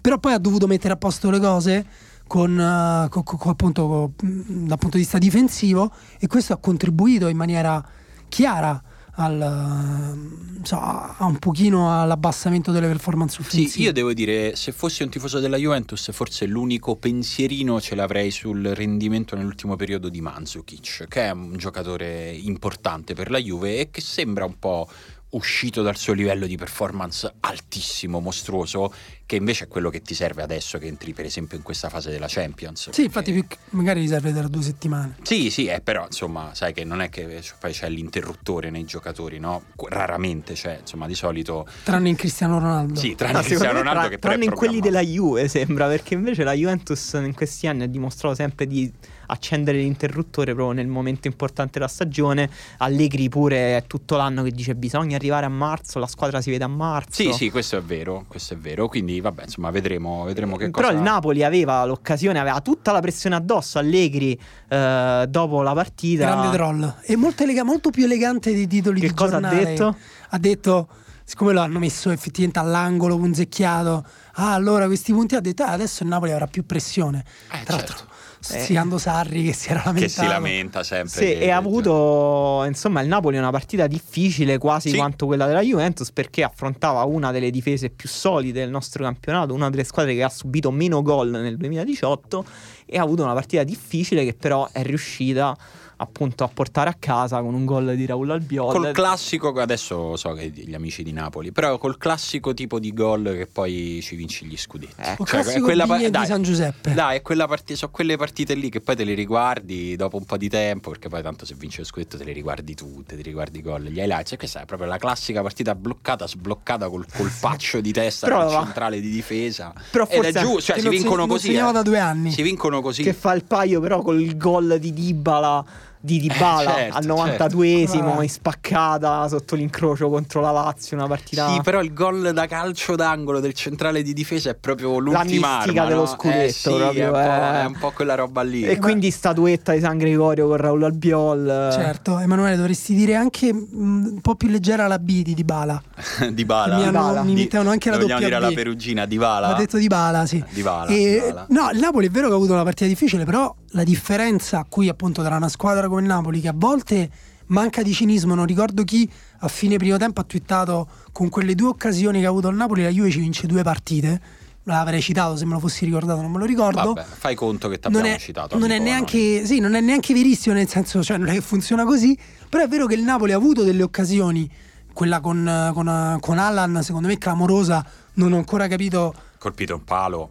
Speaker 5: però poi ha dovuto mettere a posto le cose con, eh, co- co- co- appunto, dal punto di vista difensivo e questo ha contribuito in maniera chiara al, eh, so, a un pochino all'abbassamento delle performance offensive.
Speaker 3: Sì, io devo dire, se fossi un tifoso della Juventus, forse l'unico pensierino ce l'avrei sul rendimento nell'ultimo periodo di Mandzukic, che è un giocatore importante per la Juve e che sembra un po' uscito dal suo livello di performance altissimo, mostruoso, che invece è quello che ti serve adesso che entri per esempio in questa fase della Champions.
Speaker 5: Sì,
Speaker 3: perché-
Speaker 5: infatti magari riserve tra due settimane.
Speaker 3: Sì, sì, eh, però insomma, sai che non è che poi c'è l'interruttore nei giocatori, no? Raramente c'è, insomma, di solito...
Speaker 5: Tranne in Cristiano Ronaldo.
Speaker 3: Sì, tranne
Speaker 4: Ah,
Speaker 3: Cristiano Ronaldo
Speaker 4: tra-
Speaker 3: che
Speaker 4: tranne in quelli della Juve sembra perché invece la Juventus in questi anni ha dimostrato sempre di accendere l'interruttore proprio nel momento importante della stagione Allegri pure è tutto l'anno che dice bisogna arrivare a marzo la squadra si vede a marzo
Speaker 3: Sì, sì, questo è vero, questo è vero. Quindi, vabbè, insomma, vedremo, vedremo che
Speaker 4: però
Speaker 3: cosa.
Speaker 4: il Napoli aveva l'occasione aveva tutta la pressione addosso Allegri eh, dopo la partita
Speaker 5: Grande troll. E molto, elega- molto più elegante dei titoli
Speaker 4: Che
Speaker 5: di
Speaker 4: cosa ha
Speaker 5: giornale.
Speaker 4: detto?
Speaker 5: Ha detto, siccome lo hanno messo effettivamente all'angolo, punzecchiato, ah, allora questi punti ha detto, ah, adesso il Napoli avrà più pressione.
Speaker 3: Eh,
Speaker 5: Tra
Speaker 3: certo.
Speaker 5: l'altro, stuzzicando Sarri che si era lamentato.
Speaker 3: che si lamenta sempre.
Speaker 4: Sì, e ha avuto insomma il Napoli una partita difficile quasi
Speaker 3: Sì.
Speaker 4: quanto quella della Juventus perché affrontava una delle difese più solide del nostro campionato, una delle squadre che ha subito meno gol nel 2018 e ha avuto una partita difficile che però è riuscita appunto a portare a casa con un gol di Raul Albiol.
Speaker 3: Col classico, adesso so che gli amici di Napoli, però col classico tipo di gol che poi ci vinci gli scudetti.
Speaker 4: Eh,
Speaker 3: Cioè,
Speaker 5: classico
Speaker 3: quella pa-
Speaker 5: biglietto
Speaker 3: dai,
Speaker 5: di San Giuseppe.
Speaker 3: Dai, è quella parti- sono quelle partite lì che poi te le riguardi dopo un po' di tempo, perché poi tanto se vince lo scudetto te le riguardi tutte, ti riguardi i gol, gli highlights. E questa è proprio la classica partita bloccata, sbloccata col colpaccio di testa
Speaker 4: Però
Speaker 3: centrale di difesa.
Speaker 4: Però
Speaker 3: Ed è
Speaker 4: forse-
Speaker 3: giusto, cioè si
Speaker 5: se-
Speaker 3: vincono
Speaker 5: non
Speaker 3: così. eh.
Speaker 5: da due anni.
Speaker 3: Si vincono così.
Speaker 4: che fa il paio però col gol di Dybala di Dybala
Speaker 3: certo,
Speaker 4: al 92esimo
Speaker 5: certo.
Speaker 4: in spaccata sotto l'incrocio contro la Lazio, una partita
Speaker 3: Sì, però il gol da calcio d'angolo del centrale di difesa è proprio l'ultima
Speaker 4: mistica
Speaker 3: arma,
Speaker 4: dello
Speaker 3: no?
Speaker 4: scudetto,
Speaker 3: eh, sì,
Speaker 4: proprio,
Speaker 3: è, un po',
Speaker 4: eh.
Speaker 3: è un po' quella roba lì.
Speaker 4: e quindi statuetta di San Gregorio con Raul Albiol.
Speaker 5: Certo, Emanuele, dovresti dire anche mh, un po' più leggera la B di Dybala.
Speaker 3: di Bala.
Speaker 5: Mi, hanno-
Speaker 4: Dybala.
Speaker 5: mi mettevano anche la doppia
Speaker 3: dire
Speaker 5: B.
Speaker 3: alla perugina di Bala.
Speaker 5: Ha detto Dybala, sì.
Speaker 3: Dybala,
Speaker 5: E-
Speaker 3: Dybala.
Speaker 5: No, il Napoli è vero che ha avuto una partita difficile, però la differenza qui appunto tra una squadra come il Napoli che a volte manca di cinismo, non ricordo chi a fine primo tempo ha twittato con quelle due occasioni che ha avuto il Napoli la Juve ci vince due partite. L'avrei citato se me lo fossi ricordato, non me lo ricordo.
Speaker 3: Vabbè, fai conto che ti abbiamo citato.
Speaker 5: non è neanche, sì, non è neanche verissimo, nel senso, cioè non è che funziona così. Però è vero che il Napoli ha avuto delle occasioni. Quella con, con, con Allan, secondo me, clamorosa. Non ho ancora capito.
Speaker 3: Colpito un palo.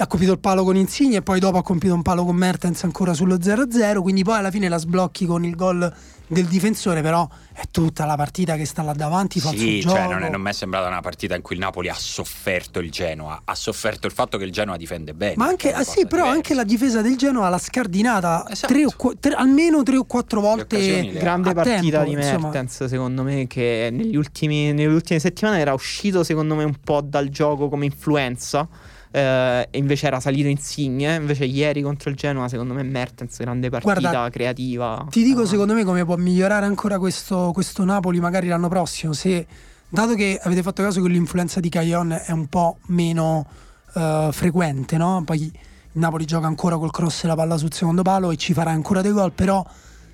Speaker 5: Ha colpito il palo con Insigne e poi dopo ha colpito un palo con Mertens ancora sullo 0-0. Quindi poi alla fine la sblocchi con il gol del difensore. Però è tutta la partita che sta là davanti. Fa
Speaker 3: Sì, cioè
Speaker 5: gioco.
Speaker 3: non, è, non mi è sembrata una partita in cui il Napoli ha sofferto il Genoa, ha sofferto il fatto che il Genoa difende bene.
Speaker 5: Ma anche, ah, sì, però
Speaker 3: diversa.
Speaker 5: anche la difesa del Genoa l'ha scardinata
Speaker 3: Esatto.
Speaker 5: tre o qu- tre- almeno tre o quattro volte.
Speaker 4: Grande partita
Speaker 5: tempo,
Speaker 4: di
Speaker 5: insomma.
Speaker 4: Mertens, secondo me, che negli ultimi, nelle ultime settimane era uscito, secondo me, un po' dal gioco come influenza. Eh, e invece era salito Insigne. Invece, ieri contro il Genoa, secondo me, Mertens, grande partita
Speaker 5: Guarda,
Speaker 4: creativa.
Speaker 5: Ti dico
Speaker 4: Ah.
Speaker 5: secondo me come può migliorare ancora questo, questo Napoli magari l'anno prossimo se dato che avete fatto caso che l'influenza di Caillon è un po' meno eh, frequente no? poi il Napoli gioca ancora col cross e la palla sul secondo palo e ci farà ancora dei gol però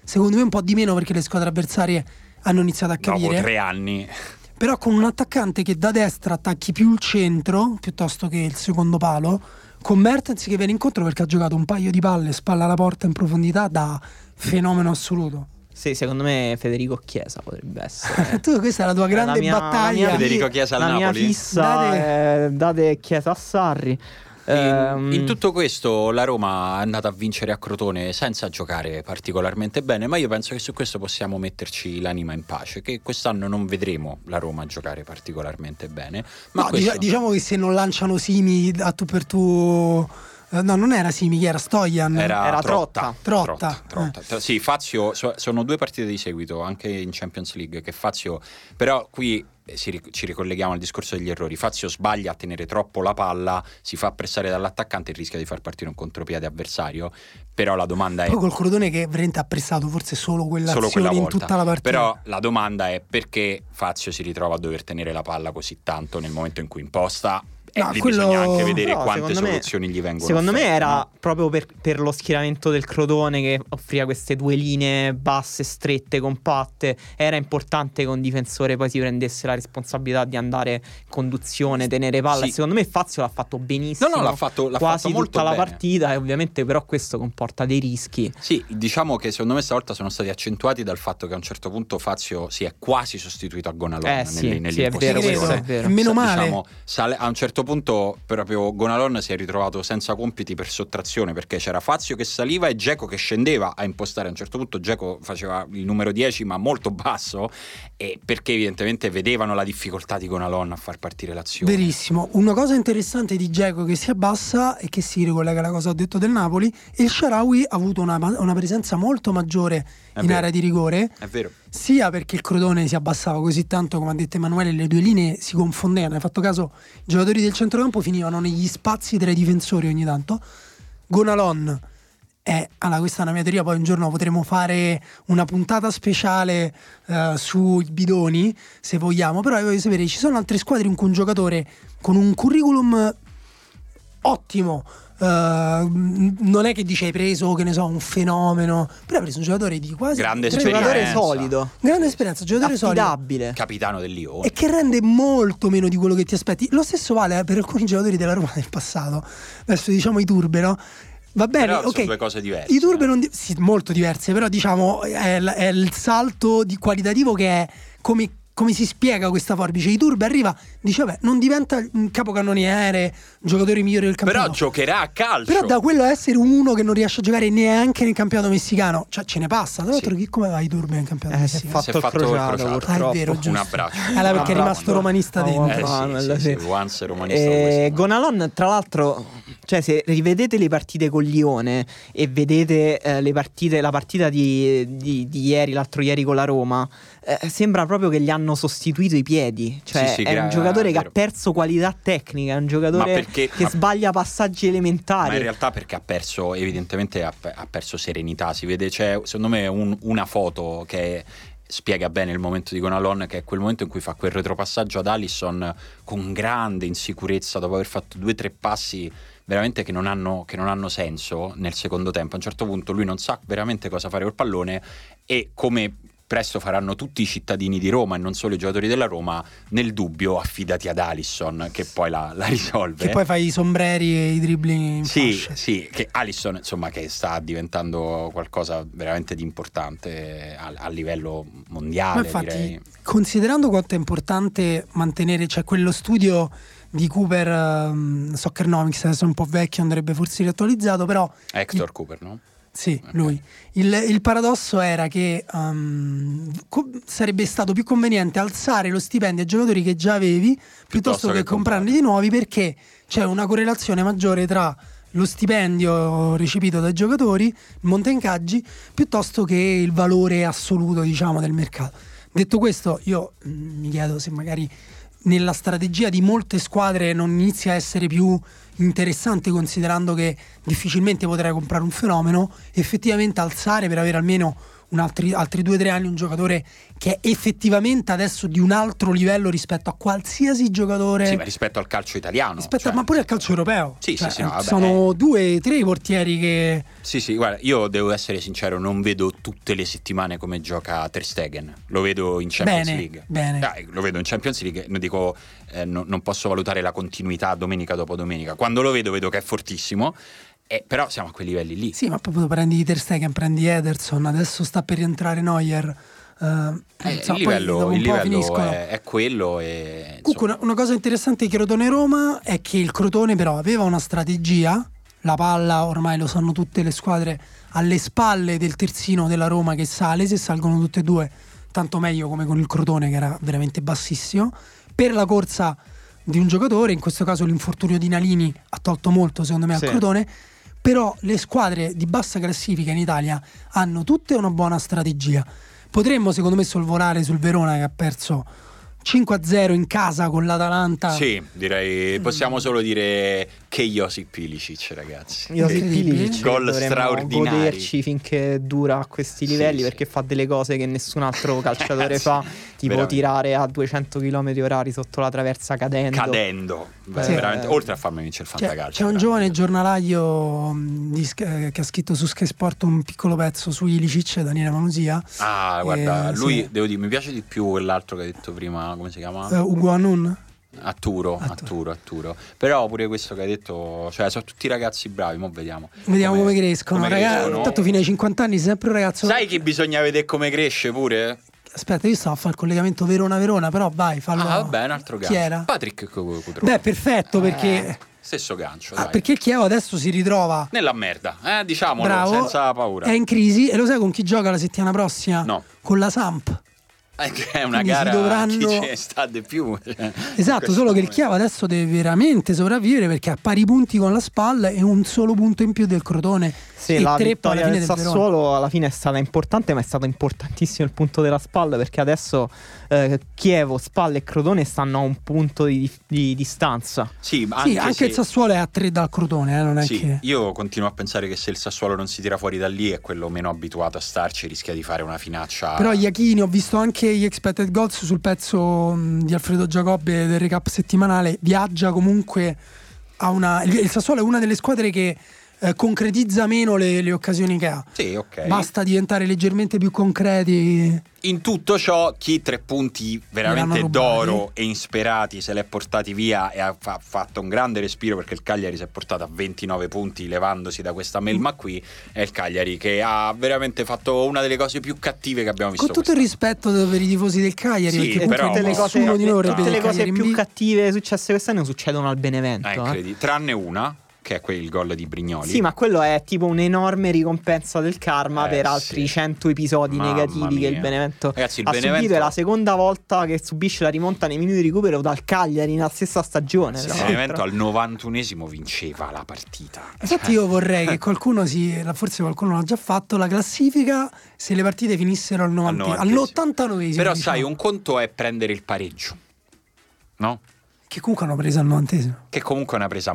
Speaker 5: secondo me un po' di meno perché le squadre avversarie hanno iniziato a
Speaker 3: Dopo
Speaker 5: capire
Speaker 3: tre anni.
Speaker 5: Però con un attaccante che da destra attacchi più il centro piuttosto che il secondo palo, con Mertens che viene incontro perché ha giocato un paio di palle, spalla alla porta in profondità da fenomeno assoluto.
Speaker 4: Sì, secondo me Federico Chiesa potrebbe essere.
Speaker 5: tu questa è la tua grande
Speaker 4: la mia-
Speaker 5: battaglia.
Speaker 4: la mia-
Speaker 3: Federico Chiesa al
Speaker 4: la mia
Speaker 3: Napoli?
Speaker 4: fissa
Speaker 5: Date-
Speaker 4: è date Chiesa a Sarri. Ehm,
Speaker 3: In, in tutto questo la Roma è andata a vincere a Crotone senza giocare particolarmente bene, ma io penso che su questo possiamo metterci l'anima in pace, che quest'anno non vedremo la Roma giocare particolarmente bene. Ma
Speaker 5: No,
Speaker 3: questo-
Speaker 5: dicia- diciamo che se non lanciano Simi a tu per tu eh, no, non era Simi, era Stojan.
Speaker 3: Era,
Speaker 4: Era
Speaker 3: Trotta.
Speaker 5: Trotta.
Speaker 3: Trotta. Tra- Sì, Fazio, so- sono due partite di seguito, anche in Champions League, che Fazio, però qui eh, si ric- ci ricolleghiamo al discorso degli errori. Fazio sbaglia a tenere troppo la palla, si fa pressare dall'attaccante e rischia di far partire un contropiede avversario. Però la domanda è...
Speaker 5: Poi col Crotone che veramente ha pressato forse solo quell'azione
Speaker 3: Solo quella
Speaker 5: in
Speaker 3: volta.
Speaker 5: tutta la partita.
Speaker 3: Però la domanda è perché Fazio si ritrova a dover tenere la palla così tanto nel momento in cui imposta e
Speaker 5: No,
Speaker 3: lì
Speaker 5: quello-
Speaker 3: bisogna anche vedere
Speaker 4: Però,
Speaker 3: quante
Speaker 4: secondo me-
Speaker 3: soluzioni gli vengono
Speaker 4: Secondo me
Speaker 3: offerte,
Speaker 4: era
Speaker 3: no?
Speaker 4: proprio per, per lo schieramento del Crotone che offriva queste due linee basse, strette, compatte. Era importante che un difensore poi si prendesse la responsabilità di andare in conduzione, tenere palla.
Speaker 3: Sì.
Speaker 4: Secondo me Fazio l'ha fatto benissimo.
Speaker 3: No, no, l'ha fatto- l'ha
Speaker 4: quasi
Speaker 3: fatto molto
Speaker 4: tutta la
Speaker 3: bene.
Speaker 4: partita. E ovviamente, però, questo comporta dei rischi.
Speaker 3: Sì, diciamo che secondo me stavolta sono stati accentuati dal fatto che a un certo punto Fazio si è quasi sostituito a Gonalon
Speaker 4: Eh, sì,
Speaker 3: nelle-
Speaker 4: sì, è vero,
Speaker 3: nell'impostazione.
Speaker 4: questo è vero.
Speaker 5: Meno male.
Speaker 3: diciamo, sale- a un certo punto proprio Gonalon si è ritrovato senza compiti per sottrazione perché c'era Fazio che saliva e Geco che scendeva a impostare. A un certo punto Geco faceva il numero 10 ma molto basso e perché evidentemente vedevano la difficoltà di Gonalon a far partire l'azione.
Speaker 5: Verissimo. Una cosa interessante di Geco che si abbassa e che si ricollega alla cosa che ho detto del Napoli, il Sharawi ha avuto una, una presenza molto maggiore
Speaker 3: È
Speaker 5: in
Speaker 3: vero.
Speaker 5: area di rigore,
Speaker 3: È vero.
Speaker 5: sia perché il Crotone si abbassava così tanto, come ha detto Emanuele, le due linee si confondevano. Hai fatto caso, i giocatori del centrocampo finivano negli spazi tra i difensori ogni tanto. Gonalon è, allora questa è una mia teoria, poi un giorno potremo fare una puntata speciale eh, sui bidoni, se vogliamo, però io voglio sapere, ci sono altre squadre in cui un giocatore con un curriculum ottimo, eh, non è che dice hai preso, che ne so, un fenomeno, però hai preso un giocatore di quasi...
Speaker 3: Grande
Speaker 4: Un giocatore
Speaker 3: Esperienza.
Speaker 4: solido,
Speaker 5: Grande esperienza, giocatore solido.
Speaker 4: affidabile.
Speaker 3: Capitano del Lione.
Speaker 5: E che rende molto meno di quello che ti aspetti. Lo stesso vale per alcuni giocatori della Roma del passato. Adesso diciamo i Turbe, no? Va bene,
Speaker 3: Però sono
Speaker 5: ok.
Speaker 3: due cose diverse,
Speaker 5: I Turbe
Speaker 3: eh.
Speaker 5: non di- sì, molto diverse, però diciamo è, l- è il salto di qualitativo che è come come si spiega questa forbice? Iturbe arriva, dice vabbè, non diventa un capocannoniere, un giocatore migliore del
Speaker 3: Però
Speaker 5: campionato.
Speaker 3: giocherà a calcio.
Speaker 5: Però da quello a essere uno che non riesce a giocare neanche nel campionato messicano, cioè ce ne passa. Tra l'altro,
Speaker 3: Sì.
Speaker 5: chi come va Iturbe nel campionato
Speaker 4: Eh, si è
Speaker 5: messicano?
Speaker 3: Si è
Speaker 4: fatto il
Speaker 3: fatto il
Speaker 4: crociato,
Speaker 3: crociato.
Speaker 4: purtroppo.
Speaker 5: Ah, è vero,
Speaker 3: Un
Speaker 5: giusto.
Speaker 3: abbraccio.
Speaker 5: Eh, là perché è
Speaker 3: Un
Speaker 5: rimasto romanista
Speaker 4: Oh,
Speaker 5: dentro.
Speaker 3: Eh,
Speaker 4: Manuel,
Speaker 3: sì, sì,
Speaker 4: sì.
Speaker 3: sì, once romanista
Speaker 4: Eh. Gonalon, tra l'altro, cioè, se rivedete le partite con Lione e vedete eh, le partite, la partita di, di- di ieri, l'altro ieri con la Roma, eh, sembra proprio che gli hanno sostituito i piedi. Cioè,
Speaker 3: Sì, sì,
Speaker 4: è un giocatore che ha perso qualità tecnica, è un giocatore
Speaker 3: perché-
Speaker 4: che
Speaker 3: ma-
Speaker 4: sbaglia passaggi elementari.
Speaker 3: Ma in realtà perché ha perso, evidentemente ha, ha perso serenità. Si vede, c'è secondo me un- una foto che spiega bene il momento di Gonalon, che è quel momento in cui fa quel retropassaggio ad Allison con grande insicurezza dopo aver fatto due o tre passi veramente che non, hanno, che non hanno senso nel secondo tempo. A un certo punto lui non sa veramente cosa fare col pallone e come presto faranno tutti i cittadini di Roma e non solo i giocatori della Roma, nel dubbio affidati ad Allison che poi la, la risolve.
Speaker 5: Che poi fai i sombreri e i dribbling in
Speaker 3: Sì,
Speaker 5: fascia.
Speaker 3: sì, che Alisson insomma che sta diventando qualcosa veramente di importante a, a livello
Speaker 5: Ma
Speaker 3: mondiale
Speaker 5: infatti,
Speaker 3: direi.
Speaker 5: considerando quanto è importante mantenere, cioè quello studio di Cooper um, Soccernomics, adesso è un po' vecchio, andrebbe forse riattualizzato, però
Speaker 3: Hector Cooper, no?
Speaker 5: Sì, lui. Il, il paradosso era che um, co- sarebbe stato più conveniente alzare lo stipendio ai giocatori che già avevi piuttosto,
Speaker 3: Piuttosto
Speaker 5: che,
Speaker 3: che
Speaker 5: comprarne di nuovi perché c'è una correlazione maggiore tra lo stipendio recepito dai giocatori, il monte incaggi, piuttosto che il valore assoluto diciamo, del mercato. Detto questo, io mm, mi chiedo se magari nella strategia di molte squadre non inizia a essere più interessante considerando che difficilmente potrai comprare un fenomeno, effettivamente alzare per avere almeno altri, altri due o tre anni un giocatore che è effettivamente adesso di un altro livello rispetto a qualsiasi giocatore
Speaker 3: Sì, ma rispetto al calcio italiano.
Speaker 5: rispetto
Speaker 3: cioè-
Speaker 5: ma pure al calcio europeo.
Speaker 3: Sì, sì,
Speaker 5: Cioè,
Speaker 3: sì, no, vabbè,
Speaker 5: sono due, tre i portieri che
Speaker 3: Sì, sì, guarda, io devo essere sincero, non vedo tutte le settimane come gioca Ter Stegen. Lo vedo in Champions
Speaker 5: Bene,
Speaker 3: League.
Speaker 5: bene.
Speaker 3: Dai, lo vedo in Champions League, non dico eh, no- non posso valutare la continuità domenica dopo domenica. Quando lo vedo vedo che è fortissimo. Eh, però siamo a quei livelli lì.
Speaker 5: Sì, ma proprio prendi Ter Stegen, prendi Ederson, adesso sta per rientrare Neuer. eh,
Speaker 3: Eh,
Speaker 5: insomma,
Speaker 3: il livello, il livello è, è quello. E,
Speaker 5: Comunque una, una cosa interessante di Crotone-Roma è che il Crotone però aveva una strategia, la palla ormai lo sanno tutte le squadre, alle spalle del terzino della Roma che sale, se salgono tutte e due, tanto meglio come con il Crotone che era veramente bassissimo, per la corsa di un giocatore, in questo caso l'infortunio di Nalini ha tolto molto secondo me
Speaker 4: Sì.
Speaker 5: al Crotone, però le squadre di bassa classifica in Italia hanno tutte una buona strategia. Potremmo secondo me sorvolare sul Verona che ha perso 5-0 in casa con l'Atalanta.
Speaker 3: Sì, direi possiamo solo dire che Josip Pilicic, ragazzi. Che-
Speaker 4: Pilicic
Speaker 3: Gol
Speaker 4: dovremmo
Speaker 3: straordinari.
Speaker 4: goderci finché dura a questi
Speaker 3: Sì,
Speaker 4: livelli
Speaker 3: sì.
Speaker 4: perché fa delle cose che nessun altro calciatore
Speaker 3: Sì,
Speaker 4: fa, tipo
Speaker 3: veramente.
Speaker 4: tirare a 200 km orari sotto la traversa cadendo.
Speaker 3: Cadendo, Beh,
Speaker 5: Sì.
Speaker 3: veramente, oltre a farmi vincere il
Speaker 5: C'è,
Speaker 3: fantacalcio.
Speaker 5: c'è un
Speaker 3: veramente.
Speaker 5: giovane giornalaio mh, di eh, che ha scritto su Sky Sport un piccolo pezzo su Ilicic, Daniele Manusia.
Speaker 3: Ah, guarda,
Speaker 5: Eh,
Speaker 3: lui
Speaker 5: sì.
Speaker 3: devo dire, mi piace di più quell'altro che hai detto prima, come si chiama?
Speaker 5: Eh, Ugo Anun.
Speaker 3: Atturo, Atturo, Atturo. Però pure questo che hai detto, cioè sono tutti ragazzi bravi, mo vediamo.
Speaker 5: Vediamo come, crescono.
Speaker 3: come
Speaker 5: Raga-
Speaker 3: crescono.
Speaker 5: Tanto fino ai 50 anni sei sempre un ragazzo.
Speaker 3: Sai chi bisogna vedere come cresce pure?
Speaker 5: Aspetta, io stavo a fare il collegamento Verona-Verona, però vai, fallo.
Speaker 3: Ah, vabbè, un altro
Speaker 5: Chi
Speaker 3: gancio.
Speaker 5: era?
Speaker 3: Patrick Cu- Cutrone.
Speaker 5: Beh, perfetto perché,
Speaker 3: Stesso gancio,
Speaker 5: ah, perché il Chievo adesso si ritrova
Speaker 3: Nella merda, eh, diciamolo,
Speaker 5: bravo,
Speaker 3: senza paura.
Speaker 5: è in crisi e lo sai con chi gioca la settimana prossima?
Speaker 3: No.
Speaker 5: Con la Samp.
Speaker 3: Eh, è una
Speaker 5: Quindi
Speaker 3: gara
Speaker 5: dovranno-
Speaker 3: chi ne sta di più. cioè,
Speaker 5: Esatto, solo che il. Chiava adesso deve veramente sopravvivere perché ha pari punti con la Spal e un solo punto in più del Crotone.
Speaker 4: Sì,
Speaker 5: e
Speaker 4: la
Speaker 5: alla
Speaker 4: vittoria
Speaker 5: fine
Speaker 4: del
Speaker 5: del Verona.
Speaker 4: Sassuolo alla fine è stata importante, ma è stato importantissimo il punto della spalla perché adesso eh, Chievo, Spalle e Crotone stanno a un punto di, di distanza.
Speaker 3: Sì, ma anche,
Speaker 5: Sì, anche
Speaker 3: se-
Speaker 5: il Sassuolo è a tre dal Crotone, eh, non è
Speaker 3: Sì,
Speaker 5: che...
Speaker 3: io continuo a pensare che se il Sassuolo non si tira fuori da lì è quello meno abituato a starci, rischia di fare una finaccia.
Speaker 5: Però Iachini, ho visto anche gli expected goals sul pezzo mh, di Alfredo Giacobbe del recap settimanale, viaggia comunque a una... Il Sassuolo è una delle squadre che eh, concretizza meno le, le occasioni che ha.
Speaker 3: Sì, ok.
Speaker 5: Basta diventare leggermente più concreti.
Speaker 3: In tutto ciò, chi tre punti veramente d'oro e insperati se l'è portati via e ha fa- fatto un grande respiro perché il Cagliari si è portato a 29 punti levandosi da questa melma qui. È il Cagliari che ha veramente fatto una delle cose più cattive che abbiamo visto.
Speaker 5: Con tutto il rispetto per i tifosi del Cagliari,
Speaker 3: Sì,
Speaker 5: perché
Speaker 3: però-
Speaker 4: tutte le cose, tutte le cose più cattive successe quest'anno succedono al Benevento.
Speaker 3: Eh,
Speaker 4: eh.
Speaker 3: incredi- Tranne una, che è quel gol di Brignoli.
Speaker 4: Sì, ma quello è tipo un'enorme ricompensa del karma
Speaker 3: Eh,
Speaker 4: per altri
Speaker 3: sì.
Speaker 4: 100 episodi
Speaker 3: Mamma
Speaker 4: negativi che il
Speaker 3: mia.
Speaker 4: Benevento
Speaker 3: Ragazzi, il
Speaker 4: ha
Speaker 3: Benevento-
Speaker 4: subito. È la seconda volta che subisce la rimonta nei minuti di recupero dal Cagliari nella stessa stagione.
Speaker 3: Il
Speaker 4: tra
Speaker 3: Benevento al 91esimo vinceva la partita.
Speaker 5: Infatti io vorrei che qualcuno si, forse qualcuno l'ha già fatto, la classifica se le partite finissero al 90,
Speaker 3: Al
Speaker 5: all'89esimo.
Speaker 3: Però
Speaker 5: diciamo,
Speaker 3: sai, un conto è prendere il pareggio. No?
Speaker 5: che comunque hanno preso al 90esimo.
Speaker 3: Che comunque è una presa a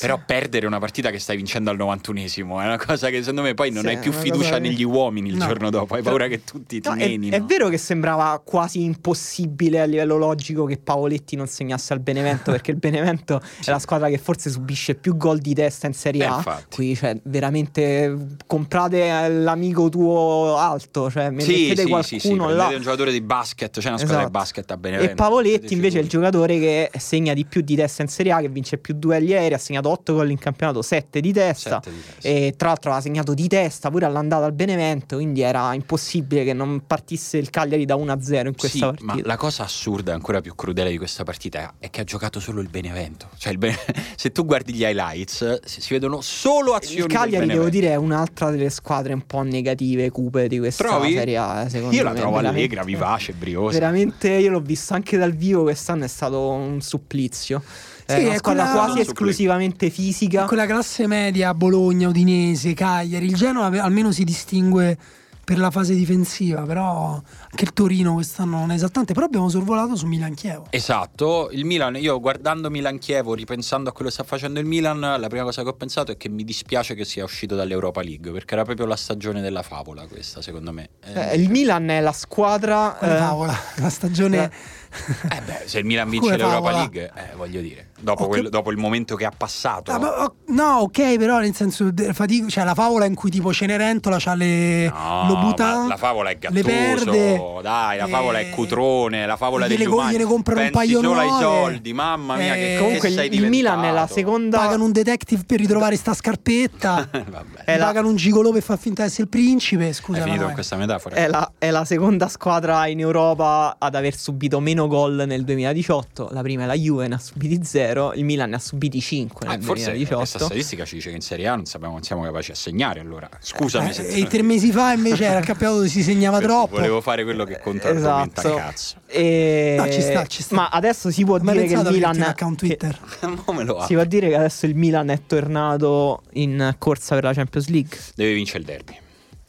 Speaker 3: Però perdere una partita che stai vincendo al 91esimo è una cosa che secondo me poi non
Speaker 4: Sì,
Speaker 3: hai più
Speaker 4: è
Speaker 3: fiducia
Speaker 4: cosa che-
Speaker 3: negli uomini il
Speaker 5: No.
Speaker 3: giorno dopo. Hai paura che tutti ti
Speaker 4: No, è,
Speaker 3: menino.
Speaker 4: è vero che sembrava quasi impossibile a livello logico che Pavoletti non segnasse al Benevento perché il Benevento è la squadra che forse subisce più gol di testa in Serie
Speaker 3: Eh,
Speaker 4: A.
Speaker 3: infatti.
Speaker 4: Qui cioè, veramente comprate l'amico tuo alto, cioè
Speaker 3: Sì,
Speaker 4: mettete
Speaker 3: sì,
Speaker 4: qualcuno
Speaker 3: sì, sì,
Speaker 4: là.
Speaker 3: un giocatore di basket, c'è una squadra
Speaker 4: Esatto.
Speaker 3: di basket a Benevento.
Speaker 4: E Pavoletti
Speaker 3: Siete
Speaker 4: invece è il giocatore che segna di più di testa in Serie A, che vince più duelli aerei, ha segnato 8 gol in campionato, 7 di testa.
Speaker 3: Sette di testa.
Speaker 4: E tra l'altro ha segnato di testa pure all'andata al Benevento, quindi era impossibile che non partisse il Cagliari da 1-0 in questa
Speaker 3: Sì,
Speaker 4: partita.
Speaker 3: ma la cosa assurda e ancora più crudele di questa partita è che ha giocato solo il Benevento. Cioè, il Bene- se tu guardi gli highlights, si, vedono solo azioni
Speaker 4: Il Cagliari, devo dire, è un'altra delle squadre un po' negative, cupe di questa
Speaker 3: Trovi?
Speaker 4: Serie A. eh, Secondo
Speaker 3: Io la
Speaker 4: me,
Speaker 3: trovo allegra, vivace, briosa.
Speaker 4: Veramente, io l'ho visto anche dal vivo quest'anno, è stato un supplizio. È
Speaker 5: Sì,
Speaker 4: una
Speaker 5: è quella-
Speaker 4: quasi esclusivamente fisica.
Speaker 5: Quella classe media, Bologna, Udinese, Cagliari, il Genoa almeno si distingue per la fase difensiva, però anche il Torino quest'anno non è esaltante, però abbiamo sorvolato su Milan Chievo.
Speaker 3: Esatto, il Milan, io guardando Milan Chievo, ripensando a quello che sta facendo il Milan, la prima cosa che ho pensato è che mi dispiace che sia uscito dall'Europa League, perché era proprio la stagione della favola questa, secondo me. Eh,
Speaker 4: Eh, il Milan è la squadra. Eh,
Speaker 5: favola, la stagione
Speaker 3: eh beh, se il Milan vince l'Europa
Speaker 5: favola?
Speaker 3: League, eh, voglio dire, dopo,
Speaker 5: Ho
Speaker 3: quel-
Speaker 5: cap-
Speaker 3: dopo il momento che ha passato.
Speaker 5: Ah, ma- oh, no, ok, però nel senso fatico- cioè la favola in cui tipo Cenerentola c'ha le
Speaker 3: No,
Speaker 5: Lobutan,
Speaker 3: ma la favola è
Speaker 5: le
Speaker 3: Gattuso,
Speaker 5: perde,
Speaker 3: dai, la favola è
Speaker 5: eh,
Speaker 3: Cutrone, la favola degli
Speaker 5: co-
Speaker 3: umani.
Speaker 5: gliene comprano un
Speaker 3: Pensi
Speaker 5: paio
Speaker 3: solo ai soldi, mamma mia, che,
Speaker 5: Eh,
Speaker 3: che
Speaker 4: Comunque
Speaker 3: sei
Speaker 4: il, il Milan è la seconda.
Speaker 5: pagano un detective per ritrovare sta scarpetta,
Speaker 3: Vabbè,
Speaker 4: È la-
Speaker 5: pagano un gigolò per far finta di essere il principe,
Speaker 3: è
Speaker 5: scusa.
Speaker 3: finito
Speaker 5: ma
Speaker 3: con
Speaker 5: vai.
Speaker 3: questa metafora.
Speaker 4: È la, è la seconda squadra in Europa ad aver subito meno gol nel 2018. La prima è la Juve, ne ha subiti 0. Il Milan ne ha subiti 5
Speaker 3: Ah,
Speaker 4: nel
Speaker 3: forse questa
Speaker 4: 2018.
Speaker 3: statistica ci dice che in Serie A non, sappiamo, non siamo capaci a segnare allora. Scusami
Speaker 5: Eh,
Speaker 3: se
Speaker 5: e tre mesi fa invece era il campionato si segnava troppo.
Speaker 3: Volevo fare quello che controargomenta
Speaker 4: Esatto.
Speaker 3: cazzo.
Speaker 4: E-
Speaker 5: No, ci sta, ci sta.
Speaker 4: Ma adesso si può
Speaker 5: Ma
Speaker 4: dire che il Milan.
Speaker 5: account
Speaker 4: che-
Speaker 5: Twitter.
Speaker 3: Lo
Speaker 4: si può dire che adesso il Milan è tornato in corsa per la Champions League.
Speaker 3: Deve vincere il derby.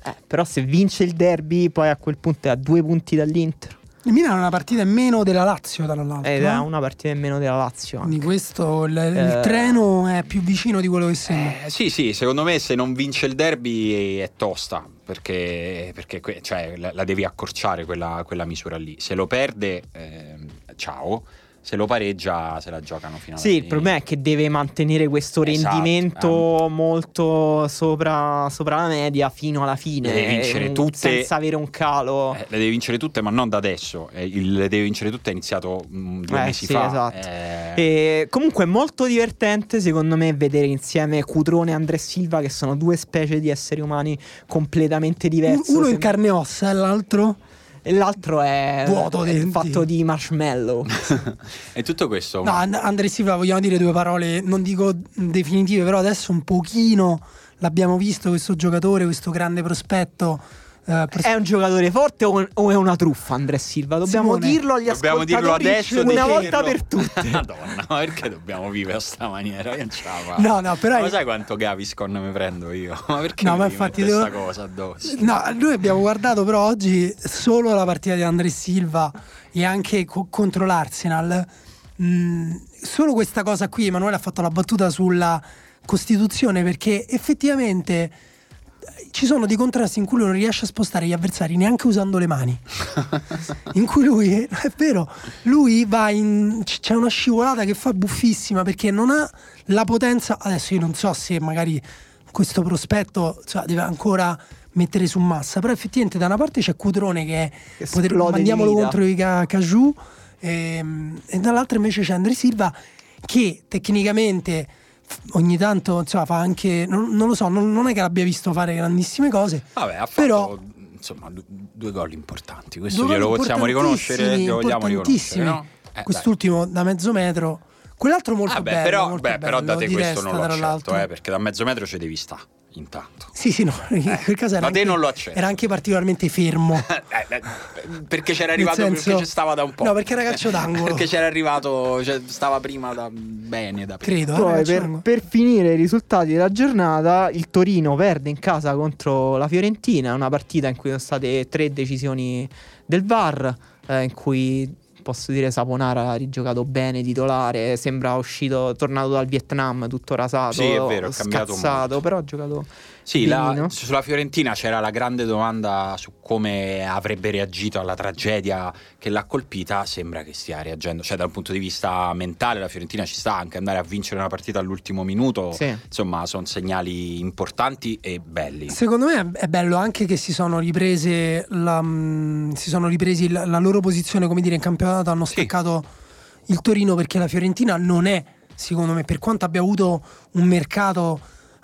Speaker 4: Eh, però se vince il derby, poi a quel punto è a due punti dall'Inter.
Speaker 5: Il Milan ha una partita in meno della Lazio, tra l'altro.
Speaker 4: Ed
Speaker 5: eh.
Speaker 4: è una partita in meno della Lazio.
Speaker 5: Quindi
Speaker 4: anche.
Speaker 5: questo, il, il
Speaker 4: Eh.
Speaker 5: treno è più vicino di quello che sembra.
Speaker 3: Eh, sì, sì, secondo me se non vince il derby è tosta, perché, perché cioè, la, la devi accorciare quella, quella misura lì. Se lo perde, ehm, ciao. Se lo pareggia, se la giocano fino alla
Speaker 4: Sì, il
Speaker 3: fine.
Speaker 4: problema è che deve mantenere questo
Speaker 3: Esatto,
Speaker 4: rendimento molto sopra, sopra la media fino alla fine.
Speaker 3: Deve vincere
Speaker 4: un-
Speaker 3: tutte-
Speaker 4: Senza avere un calo.
Speaker 3: Eh, le deve vincere tutte, ma non da adesso. Eh, il, le deve vincere tutte è iniziato mm, due
Speaker 4: Eh,
Speaker 3: mesi
Speaker 4: sì,
Speaker 3: fa.
Speaker 4: esatto.
Speaker 3: Eh,
Speaker 4: E comunque è molto divertente secondo me vedere insieme Cutrone e André Silva che sono due specie di esseri umani completamente diversi.
Speaker 5: Uno in carne e ossa e l'altro
Speaker 4: e l'altro è,
Speaker 5: Vuoto
Speaker 4: è
Speaker 5: dentro.
Speaker 4: fatto di marshmallow.
Speaker 3: e tutto questo.
Speaker 5: No, And- Andrea Silva, vogliamo dire due parole, non dico definitive, però adesso un pochino l'abbiamo visto questo giocatore, questo grande prospetto. Eh, pros-
Speaker 4: è un giocatore forte o, o è una truffa André Silva? Dobbiamo
Speaker 5: Simone,
Speaker 4: dirlo agli
Speaker 3: Dobbiamo dirlo
Speaker 4: ascoltatori
Speaker 3: adesso.
Speaker 4: una
Speaker 3: dirlo.
Speaker 4: volta per tutte.
Speaker 3: Madonna, ma perché dobbiamo vivere a sta maniera?
Speaker 5: No, no, però-
Speaker 3: Ma sai quanto Gaviscon mi prendo io? Ma perché
Speaker 5: No,
Speaker 3: mi
Speaker 5: ma infatti devo-
Speaker 3: sta cosa addosso?
Speaker 5: No, noi abbiamo guardato però oggi solo la partita di André Silva e anche co- contro l'Arsenal. Mm, solo questa cosa qui, Emanuele ha fatto la battuta sulla Costituzione perché effettivamente ci sono dei contrasti in cui lui non riesce a spostare gli avversari neanche usando le mani. in cui lui, è vero, lui va in. c'è una scivolata che fa buffissima perché non ha la potenza. Adesso io non so se magari questo prospetto cioè, deve ancora mettere su massa. Però effettivamente da una parte c'è Cutrone che,
Speaker 4: Che
Speaker 5: poter- mandiamolo contro i Ca- Cajou ehm, e dall'altra invece c'è Andri Silva che tecnicamente ogni tanto insomma, fa anche non, non lo so, non, non è che l'abbia visto fare grandissime cose.
Speaker 3: Vabbè, ha fatto
Speaker 5: Però-
Speaker 3: insomma du- due gol importanti. Questo glielo possiamo riconoscere. Glielo vogliamo riconoscere, no? Eh, dai.
Speaker 5: Quest'ultimo da mezzo metro, quell'altro molto
Speaker 3: Ah, beh,
Speaker 5: bello,
Speaker 3: però,
Speaker 5: molto
Speaker 3: beh, però
Speaker 5: bello,
Speaker 3: te
Speaker 5: di
Speaker 3: questo non lo accetto, eh, perché da mezzo metro ci devi stare intanto.
Speaker 5: Sì, sì, no, in quel caso era anche,
Speaker 3: non lo accetto.
Speaker 5: era anche particolarmente fermo.
Speaker 3: Eh, eh, perché c'era arrivato
Speaker 5: senso-
Speaker 3: perché ci stava da un po'.
Speaker 5: No, perché era calcio d'angolo.
Speaker 3: perché c'era arrivato, cioè, stava prima da bene da prima.
Speaker 5: Credo. eh,
Speaker 4: Poi
Speaker 5: calcio
Speaker 4: per, per finire i risultati della giornata, il Torino perde in casa contro la Fiorentina, una partita in cui sono state tre decisioni del VAR, eh, in cui posso dire Saponara ha rigiocato bene, titolare, sembra uscito, tornato dal Vietnam, tutto rasato,
Speaker 3: Sì, è vero,
Speaker 4: scazzato, però ha giocato
Speaker 3: Sì, la- sulla Fiorentina c'era la grande domanda su come avrebbe reagito alla tragedia che l'ha colpita. Sembra che stia reagendo, cioè dal punto di vista mentale la Fiorentina ci sta anche andare a vincere una partita all'ultimo minuto.
Speaker 4: Sì.
Speaker 3: Insomma, sono segnali importanti e belli.
Speaker 5: Secondo me è bello anche che si sono riprese la, mm, si sono ripresi la, la loro posizione, come dire, in campionato, hanno
Speaker 3: Sì.
Speaker 5: staccato il Torino perché la Fiorentina non è, secondo me, per quanto abbia avuto un mercato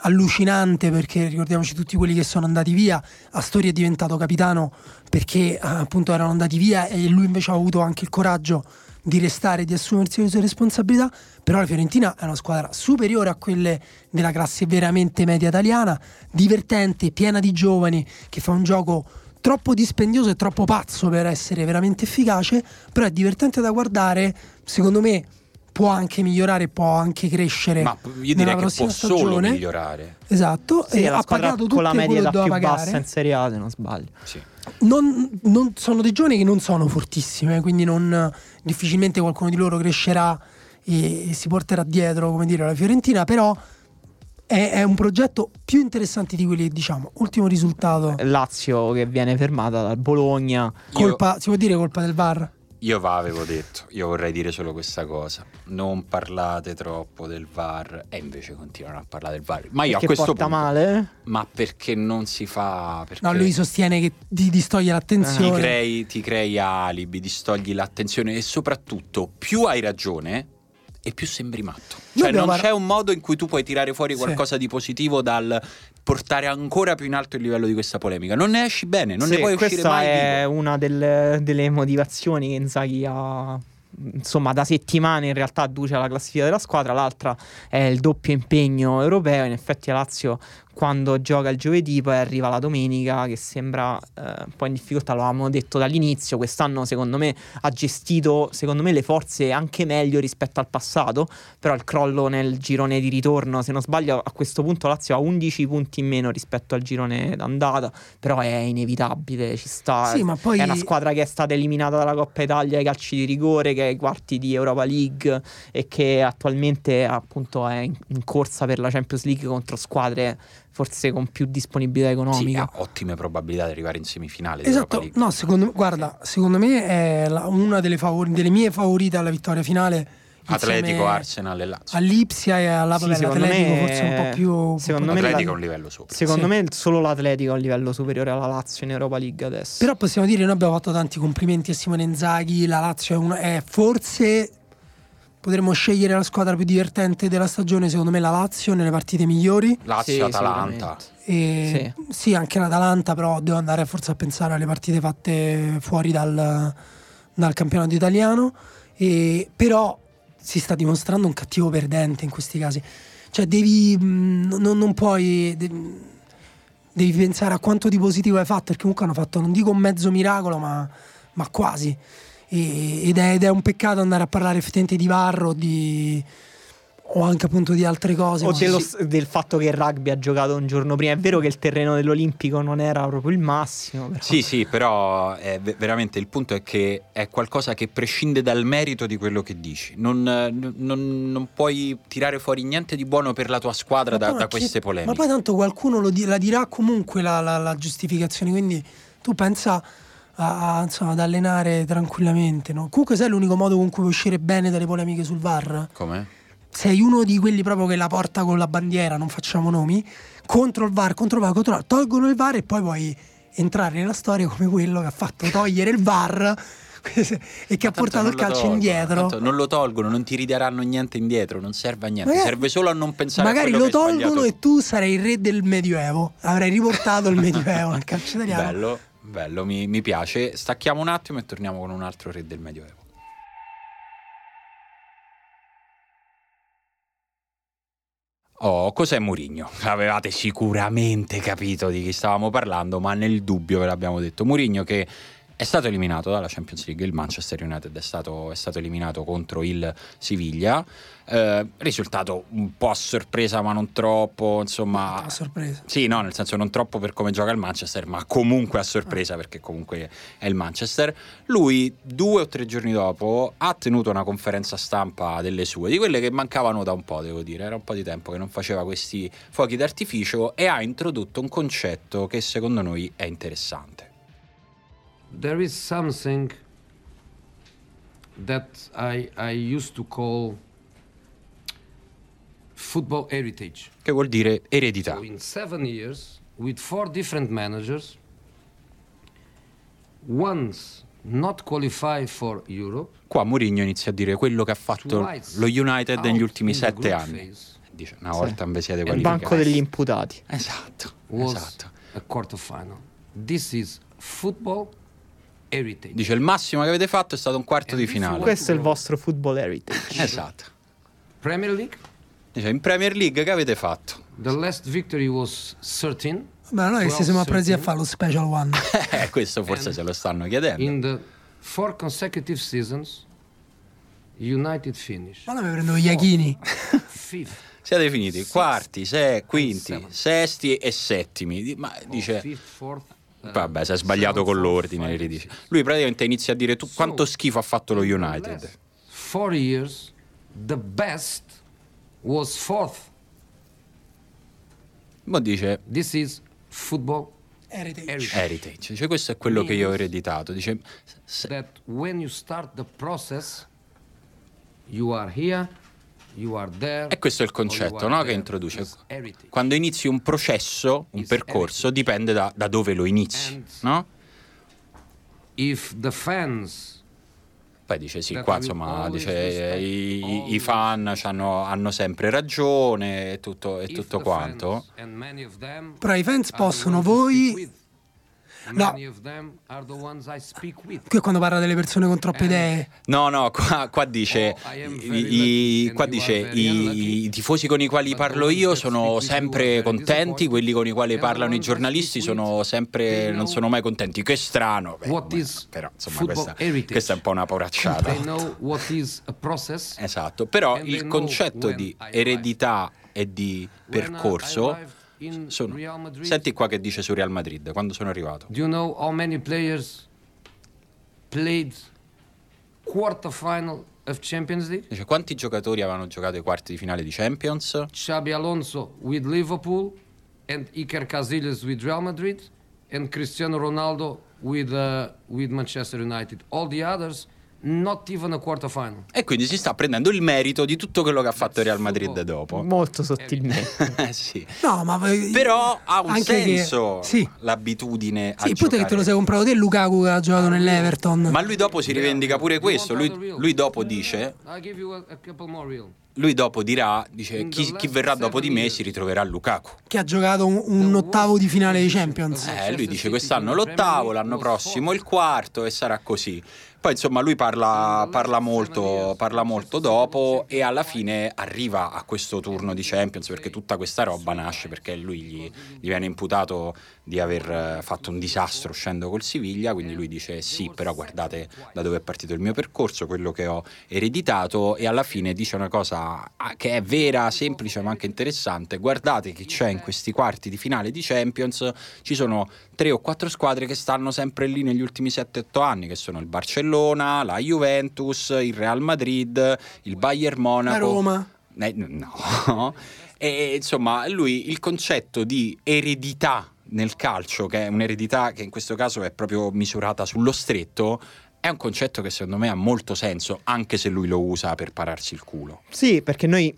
Speaker 5: allucinante perché ricordiamoci tutti quelli che sono andati via. Astori è diventato capitano perché eh, appunto erano andati via e lui invece ha avuto anche il coraggio di restare di assumersi le sue responsabilità. Però la Fiorentina è una squadra superiore a quelle della classe veramente media italiana divertente, piena di giovani che fa un gioco troppo dispendioso e troppo pazzo per essere veramente efficace però è divertente da guardare secondo me può anche migliorare può anche crescere
Speaker 3: Ma io
Speaker 5: nella
Speaker 3: direi che
Speaker 5: prossima
Speaker 3: può solo
Speaker 5: stagione.
Speaker 3: migliorare.
Speaker 5: Esatto,
Speaker 4: Sì,
Speaker 5: e ha pagato tutto
Speaker 4: con la media
Speaker 5: quello
Speaker 4: da
Speaker 5: che doveva
Speaker 4: più
Speaker 5: pagare.
Speaker 4: bassa in Serie A, se non sbaglio.
Speaker 3: Sì.
Speaker 5: Non, non- sono dei giovani che non sono fortissime, quindi non, difficilmente qualcuno di loro crescerà e, e si porterà dietro, come dire, la Fiorentina, però è, è un progetto più interessante di quelli che diciamo. Ultimo risultato,
Speaker 4: Lazio che viene fermata dal Bologna.
Speaker 5: colpa, si può dire colpa del VAR?
Speaker 3: Io va, avevo detto, io vorrei dire solo questa cosa. Non parlate troppo del VAR e invece continuano a parlare del VAR. Ma io
Speaker 4: Perché
Speaker 3: a questo
Speaker 4: porta
Speaker 3: punto,
Speaker 4: male?
Speaker 3: ma perché non si fa perché
Speaker 5: No, lui sostiene che ti distoglie
Speaker 3: ti
Speaker 5: l'attenzione.
Speaker 3: crei, ti crei alibi, distogli l'attenzione e soprattutto più hai ragione e più sembri matto. Cioè non
Speaker 5: par-
Speaker 3: c'è un modo in cui tu puoi tirare fuori
Speaker 5: Sì.
Speaker 3: qualcosa di positivo dal portare ancora più in alto il livello di questa polemica. Non ne esci bene, non
Speaker 4: Sì,
Speaker 3: ne puoi uscire
Speaker 4: questa
Speaker 3: mai
Speaker 4: è
Speaker 3: vivo.
Speaker 4: una delle, delle motivazioni che Inzaghi ha insomma da settimane in realtà adduce alla classifica della squadra l'altra è il doppio impegno europeo in effetti la Lazio quando gioca il giovedì poi arriva la domenica che sembra eh, un po' in difficoltà lo avevamo detto dall'inizio quest'anno secondo me ha gestito secondo me le forze anche meglio rispetto al passato però il crollo nel girone di ritorno se non sbaglio a questo punto Lazio ha 11 punti in meno rispetto al girone d'andata però è inevitabile ci sta.
Speaker 5: Sì, ma poi-
Speaker 4: è una squadra che è stata eliminata dalla Coppa Italia ai calci di rigore, che è ai quarti di Europa League e che attualmente appunto è in, in corsa per la Champions League contro squadre forse con più disponibilità
Speaker 3: Sì,
Speaker 4: economica.
Speaker 3: ha ottime probabilità di arrivare in semifinale.
Speaker 5: Esatto, no, secondo, guarda, secondo me è la- una delle, favori- delle mie favorite alla vittoria finale.
Speaker 3: Atletico, Arsenal e Lazio.
Speaker 5: All'Ipsia e alla
Speaker 4: Sì,
Speaker 5: l'Atletico
Speaker 4: me-
Speaker 5: forse un po' più
Speaker 4: secondo me
Speaker 3: Atletico
Speaker 4: la-
Speaker 3: è un livello sopra.
Speaker 4: Secondo
Speaker 5: Sì.
Speaker 4: me solo l'Atletico è un livello superiore alla Lazio in Europa League adesso.
Speaker 5: Però possiamo dire, noi abbiamo fatto tanti complimenti a Simone Inzaghi, la Lazio è, una- è forse potremmo scegliere la squadra più divertente della stagione, secondo me la Lazio nelle partite migliori.
Speaker 3: Lazio,
Speaker 4: Sì,
Speaker 3: Atalanta.
Speaker 4: sicuramente.
Speaker 5: E sì. anche l'Atalanta, però devo andare forse a pensare alle partite fatte fuori dal, dal campionato italiano. E, però si sta dimostrando un cattivo perdente in questi casi. Cioè, devi. mh, non, non puoi. de- devi pensare a quanto di positivo hai fatto, perché comunque hanno fatto, non dico un mezzo miracolo, ma, ma quasi. E- ed, è, ed è un peccato andare a parlare effettivamente di Varro di, o anche appunto di altre cose.
Speaker 4: o dello- del fatto che il rugby ha giocato un giorno prima. È vero che il terreno dell'Olimpico non era proprio il massimo. Però.
Speaker 3: Sì, sì, però è ve- veramente il punto è che è qualcosa che prescinde dal merito di quello che dici. Non, eh, non- non puoi tirare fuori niente di buono per la tua squadra da, da queste polemiche.
Speaker 5: Ma poi tanto qualcuno lo di- la dirà comunque la, la- la giustificazione, quindi tu pensa a, a, insomma, ad allenare tranquillamente. No? Comunque sai l'unico modo con cui puoi uscire bene dalle polemiche sul VAR?
Speaker 3: Come?
Speaker 5: Sei uno di quelli proprio che la porta con la bandiera, non facciamo nomi. contro il VAR, contro il VAR, contro il VAR, tolgono il VAR e poi puoi entrare nella storia come quello che ha fatto togliere il VAR e che ha portato il calcio
Speaker 3: tolgono,
Speaker 5: indietro.
Speaker 3: non lo tolgono, non ti ridaranno niente indietro, non serve a niente,
Speaker 5: Magari-
Speaker 3: serve solo a non pensare
Speaker 5: Magari
Speaker 3: a
Speaker 5: lo
Speaker 3: che hai
Speaker 5: tolgono e tu sarei il re del Medioevo. Avrei riportato il Medioevo nel calcio italiano.
Speaker 3: Bello, bello, mi, mi piace. Stacchiamo un attimo e torniamo con un altro re del Medioevo. Oh, cos'è Murigno? Avevate sicuramente capito di chi stavamo parlando, ma nel dubbio ve l'abbiamo detto. Murigno che è stato eliminato dalla Champions League, il Manchester United è stato, è stato eliminato contro il Siviglia. Eh, risultato un po' a sorpresa, ma non troppo, insomma.
Speaker 5: A sorpresa.
Speaker 3: Sì, no, nel senso non troppo per come gioca il Manchester, ma comunque a sorpresa perché comunque è il Manchester. Lui due o tre giorni dopo ha tenuto una conferenza stampa delle sue, di quelle che mancavano da un po', devo dire, era un po' di tempo che non faceva questi fuochi d'artificio e ha introdotto un concetto che secondo noi è interessante.
Speaker 6: There is something that I, I used to call football heritage.
Speaker 3: Che vuol dire eredità.
Speaker 6: So in seven years, with four different managers, once not qualified for Europe,
Speaker 3: Qua Mourinho inizia a dire quello che ha fatto lo United negli ultimi sette anni.
Speaker 6: phase
Speaker 3: Dice, una volta invece siete
Speaker 4: Il
Speaker 3: qualificati.
Speaker 4: banco degli imputati.
Speaker 3: Esatto, esatto.
Speaker 6: a quarterfinal. This is football heritage.
Speaker 3: Dice il massimo che avete fatto è stato un quarto di finale.
Speaker 4: Questo è il vostro football heritage.
Speaker 3: Esatto.
Speaker 6: Premier League,
Speaker 3: Dice in Premier League che avete fatto?
Speaker 6: the last victory was 13.
Speaker 5: Beh, noi che ci siamo presi a fare lo special one.
Speaker 3: Eh, questo forse se lo stanno chiedendo.
Speaker 6: In the four consecutive seasons, United finished
Speaker 5: Ma noi mi prendo gli Iachini.
Speaker 6: fifth.
Speaker 3: Siete finiti quarti, se, quinti, sesti e settimi. Ma dice
Speaker 6: uh,
Speaker 3: Vabbè, si è sbagliato con l'ordine, ridice. Lui praticamente inizia a dire tu, quanto schifo ha fatto lo United.
Speaker 6: Four years, the best was fourth.
Speaker 3: Ma dice
Speaker 6: This is football
Speaker 5: Heritage.
Speaker 6: heritage.
Speaker 3: Dice questo è quello che io ho ereditato. Dice
Speaker 6: That when you start the process, you are here.
Speaker 3: E questo è il concetto no, che introduce. Quando inizi un processo, un percorso, dipende da, da dove lo inizi. No?
Speaker 6: If the fans
Speaker 3: Poi dice sì, qua insomma dice,
Speaker 6: respect
Speaker 3: i, i- fan hanno sempre ragione e tutto, e tutto quanto.
Speaker 5: Però i fans possono, voi... No. Qui è quando parla delle persone con troppe idee.
Speaker 3: No, no, qua, qua dice,
Speaker 6: Oh, I
Speaker 3: qua dice i, i tifosi con i quali parlo io sono sempre contenti, quelli con i quali parlano i giornalisti sono sempre, non sono mai contenti. Che strano. Beh, però insomma questa, questa è un po' una poracciata. Esatto, però il concetto di eredità e di
Speaker 6: When I
Speaker 3: percorso sono... Senti qua che dice su Real Madrid, quando sono arrivato.
Speaker 6: Do you know how many players played quarterfinal of Champions League?
Speaker 3: Dice quanti giocatori avevano giocato i quarti di finale di Champions?
Speaker 6: Xabi Alonso with Liverpool, and Iker Casillas with Real Madrid, and Cristiano Ronaldo with uh, with Manchester United. All the others, not even a quarterfinal.
Speaker 3: E quindi si sta prendendo il merito di tutto quello che ha fatto il Real Madrid dopo.
Speaker 4: Molto sottilmente.
Speaker 3: Eh, sì.
Speaker 5: No, ma
Speaker 3: Però ha un
Speaker 5: anche che-
Speaker 3: senso
Speaker 5: Sì.
Speaker 3: l'abitudine a
Speaker 5: Sì, pure che
Speaker 3: giocare.
Speaker 5: te lo sei comprato te Lukaku che ha giocato nell'Everton.
Speaker 3: Ma lui dopo si rivendica pure questo. Lui, lui dopo dice, lui dopo dirà, dice chi, chi verrà dopo di me si ritroverà Lukaku.
Speaker 5: che ha giocato un, un ottavo di finale di Champions.
Speaker 3: Eh, lui dice quest'anno l'ottavo, l'anno prossimo il quarto e sarà così. Poi insomma lui parla, parla molto, parla molto dopo e alla fine arriva a questo turno di Champions perché tutta questa roba nasce perché lui gli, gli viene imputato di aver eh, fatto un disastro uscendo col Siviglia, quindi lui dice sì, però guardate da dove è partito il mio percorso, quello che ho ereditato e alla fine dice una cosa ah, che è vera, semplice ma anche interessante, guardate chi c'è in questi quarti di finale di Champions, ci sono tre o quattro squadre che stanno sempre lì negli ultimi 7-8 anni, che sono il Barcellona, la Juventus, il Real Madrid, il Bayern Monaco.
Speaker 5: La Roma.
Speaker 3: Eh, no. E insomma, lui il concetto di eredità nel calcio, che è un'eredità che in questo caso è proprio misurata sullo stretto, è un concetto che secondo me ha molto senso, anche se lui lo usa per pararsi il culo.
Speaker 4: Sì, perché noi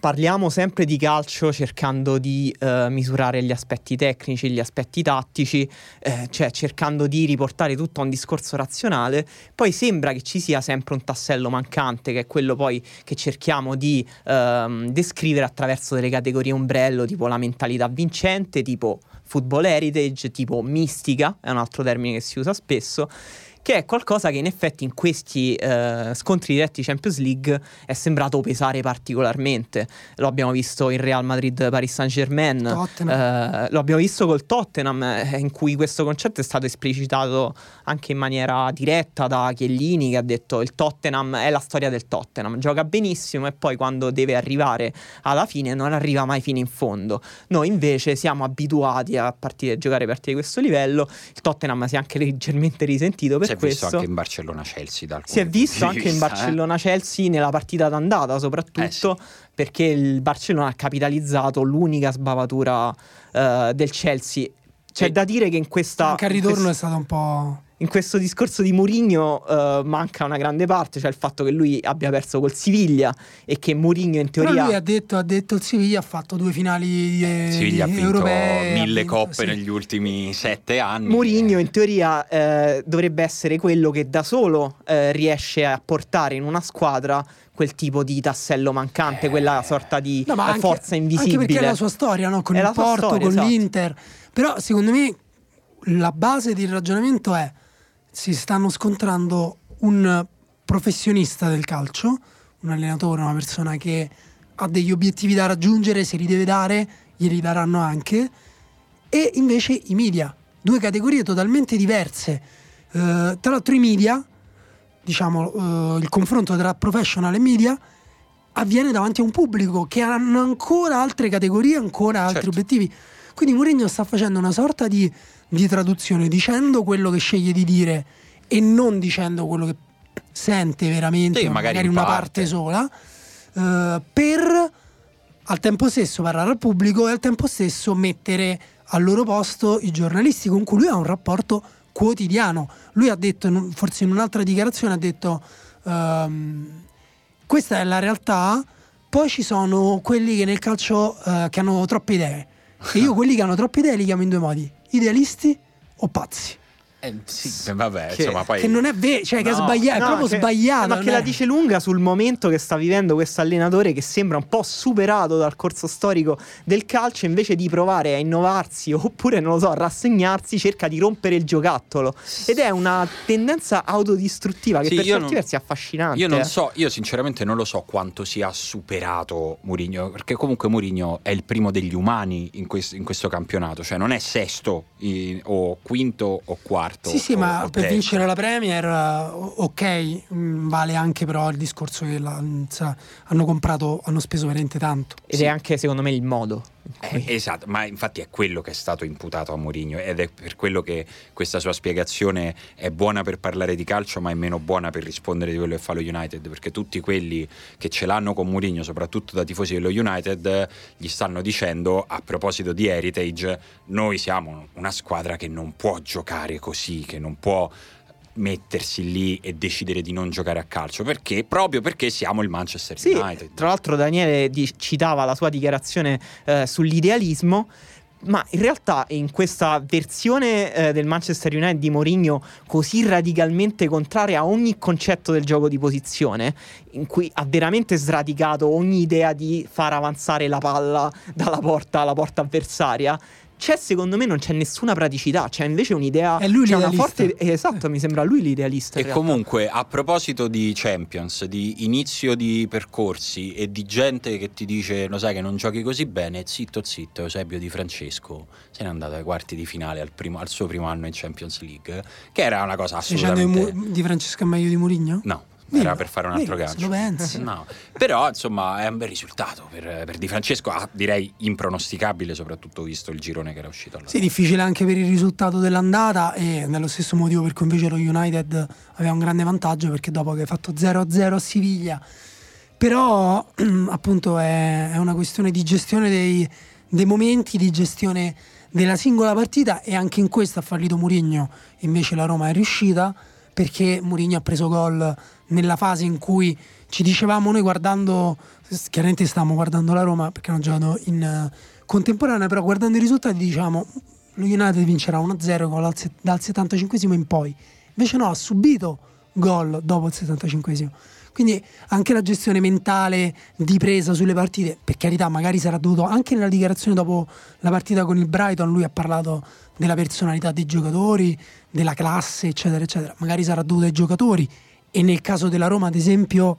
Speaker 4: parliamo sempre di calcio cercando di eh, misurare gli aspetti tecnici, gli aspetti tattici, eh, cioè cercando di riportare tutto a un discorso razionale, poi sembra che ci sia sempre un tassello mancante, che è quello poi che cerchiamo di ehm, descrivere attraverso delle categorie ombrello, tipo la mentalità vincente, tipo football heritage, tipo mistica, è un altro termine che si usa spesso che è qualcosa che in effetti in questi eh, scontri diretti Champions League è sembrato pesare particolarmente. Lo abbiamo visto in Real Madrid Paris Saint Germain, eh, lo abbiamo visto col Tottenham, eh, in cui questo concetto è stato esplicitato anche in maniera diretta da Chiellini, che ha detto il Tottenham è la storia del Tottenham, gioca benissimo e poi quando deve arrivare alla fine non arriva mai fino in fondo. Noi invece siamo abituati a, partire, a giocare partite di questo livello, il Tottenham si è anche leggermente risentito per
Speaker 3: si è
Speaker 4: questo.
Speaker 3: visto anche in Barcellona-Chelsea. Da
Speaker 4: si è visto anche
Speaker 3: vista,
Speaker 4: in Barcellona-Chelsea nella partita d'andata, soprattutto eh sì. perché il Barcellona ha capitalizzato l'unica sbavatura uh, del Chelsea. C'è e da dire che in questa.
Speaker 5: Anche al ritorno quest... è stato un po'
Speaker 4: in questo discorso di Mourinho uh, manca una grande parte, cioè il fatto che lui abbia perso col Siviglia e che Mourinho in teoria...
Speaker 5: Però lui ha detto, ha detto il Siviglia ha fatto due finali
Speaker 3: eh, Siviglia ha vinto mille vinto, coppe sì. negli ultimi sette anni.
Speaker 4: Mourinho in teoria eh, dovrebbe essere quello che da solo eh, riesce a portare in una squadra quel tipo di tassello mancante, quella sorta di no, anche, forza invisibile.
Speaker 5: Anche perché è la sua storia, no? con è il Porto, storia, con esatto. l'Inter. Però secondo me la base del ragionamento è si stanno scontrando un professionista del calcio, un allenatore, una persona che ha degli obiettivi da raggiungere, se li deve dare, glieli daranno anche, e invece i media, due categorie totalmente diverse. Uh, tra l'altro i media, diciamo uh, il confronto tra professional e media, avviene davanti a un pubblico che hanno ancora altre categorie, ancora altri certo. obiettivi. Quindi Mourinho sta facendo una sorta di di traduzione, dicendo quello che sceglie di dire e non dicendo quello che sente veramente, sì, magari, magari una parte, parte sola, eh, per al tempo stesso parlare al pubblico e al tempo stesso mettere al loro posto i giornalisti con cui lui ha un rapporto quotidiano. Lui ha detto, forse in un'altra dichiarazione, ha detto ehm, questa è la realtà, poi ci sono quelli che nel calcio eh, che hanno troppe idee. E io quelli che hanno troppe idee li chiamo in due modi idealisti o pazzi?
Speaker 3: Eh, sì, vabbè,
Speaker 5: che,
Speaker 3: insomma, poi...
Speaker 5: che non è vero, cioè no, che è sbagliato, no, è proprio che, sbagliato.
Speaker 4: Ma che la dice lunga sul momento che sta vivendo questo allenatore che sembra un po' superato dal corso storico del calcio, invece di provare a innovarsi oppure, non lo so, a rassegnarsi, cerca di rompere il giocattolo. Ed è una tendenza autodistruttiva che sì, per certi non, versi è affascinante.
Speaker 3: Io non
Speaker 4: eh.
Speaker 3: so, io sinceramente non lo so quanto sia superato Mourinho, perché comunque Mourinho è il primo degli umani in, quest, in questo campionato, cioè non è sesto in, o quinto o quarto quarto.
Speaker 5: Sì, sì, o, ma o per vincere la Premier, ok, mm, vale anche però il discorso che la, hanno comprato, hanno speso veramente tanto.
Speaker 4: Ed sì. è anche secondo me il modo.
Speaker 3: Eh, esatto, ma infatti è quello che è stato imputato a Mourinho ed è per quello che questa sua spiegazione è buona per parlare di calcio ma è meno buona per rispondere di quello che fa lo United perché tutti quelli che ce l'hanno con Mourinho, soprattutto da tifosi dello United, gli stanno dicendo a proposito di Heritage, noi siamo una squadra che non può giocare così, che non può mettersi lì e decidere di non giocare a calcio perché proprio perché siamo il Manchester
Speaker 4: sì,
Speaker 3: United.
Speaker 4: Tra l'altro Daniele di- citava la sua dichiarazione eh, sull'idealismo ma in realtà in questa versione eh, del Manchester United di Mourinho così radicalmente contraria a ogni concetto del gioco di posizione, in cui ha veramente sradicato ogni idea di far avanzare la palla dalla porta alla porta avversaria, c'è secondo me non c'è nessuna praticità, c'è invece un'idea.
Speaker 5: È lui l'idealista.
Speaker 4: Forte, esatto, mi sembra lui l'idealista.
Speaker 3: E comunque, a proposito di Champions, di inizio di percorsi e di gente che ti dice, lo sai che non giochi così bene, zitto zitto, Eusebio Di Francesco se n'è andato ai quarti di finale al, primo, al suo primo anno in Champions League, che era una cosa assolutamente...
Speaker 5: Di Francesco è meglio di Mourinho?
Speaker 3: No era per fare un altro
Speaker 5: Dillo,
Speaker 3: gancio.
Speaker 5: lo pensi.
Speaker 3: No. Però insomma è un bel risultato per, per Di Francesco, ah, direi impronosticabile, soprattutto visto il girone che era uscito. Allora.
Speaker 5: Sì, difficile anche per il risultato dell'andata e nello stesso motivo per cui invece lo United aveva un grande vantaggio perché dopo che ha fatto 0-0 a Siviglia. Però appunto è, è una questione di gestione dei, dei momenti, di gestione della singola partita e anche in questo ha fallito Mourinho, invece la Roma è riuscita perché Mourinho ha preso gol nella fase in cui ci dicevamo noi guardando, chiaramente stavamo guardando la Roma perché hanno giocato in eh, contemporanea, però guardando i risultati diciamo lo United vincerà 1-0 gol dal 75 in poi. Invece no, ha subito gol dopo il 75 quindi anche la gestione mentale di presa sulle partite, per carità, magari sarà dovuto anche nella dichiarazione dopo la partita con il Brighton, lui ha parlato della personalità dei giocatori, della classe, eccetera, eccetera. Magari sarà dovuto ai giocatori e nel caso della Roma, ad esempio,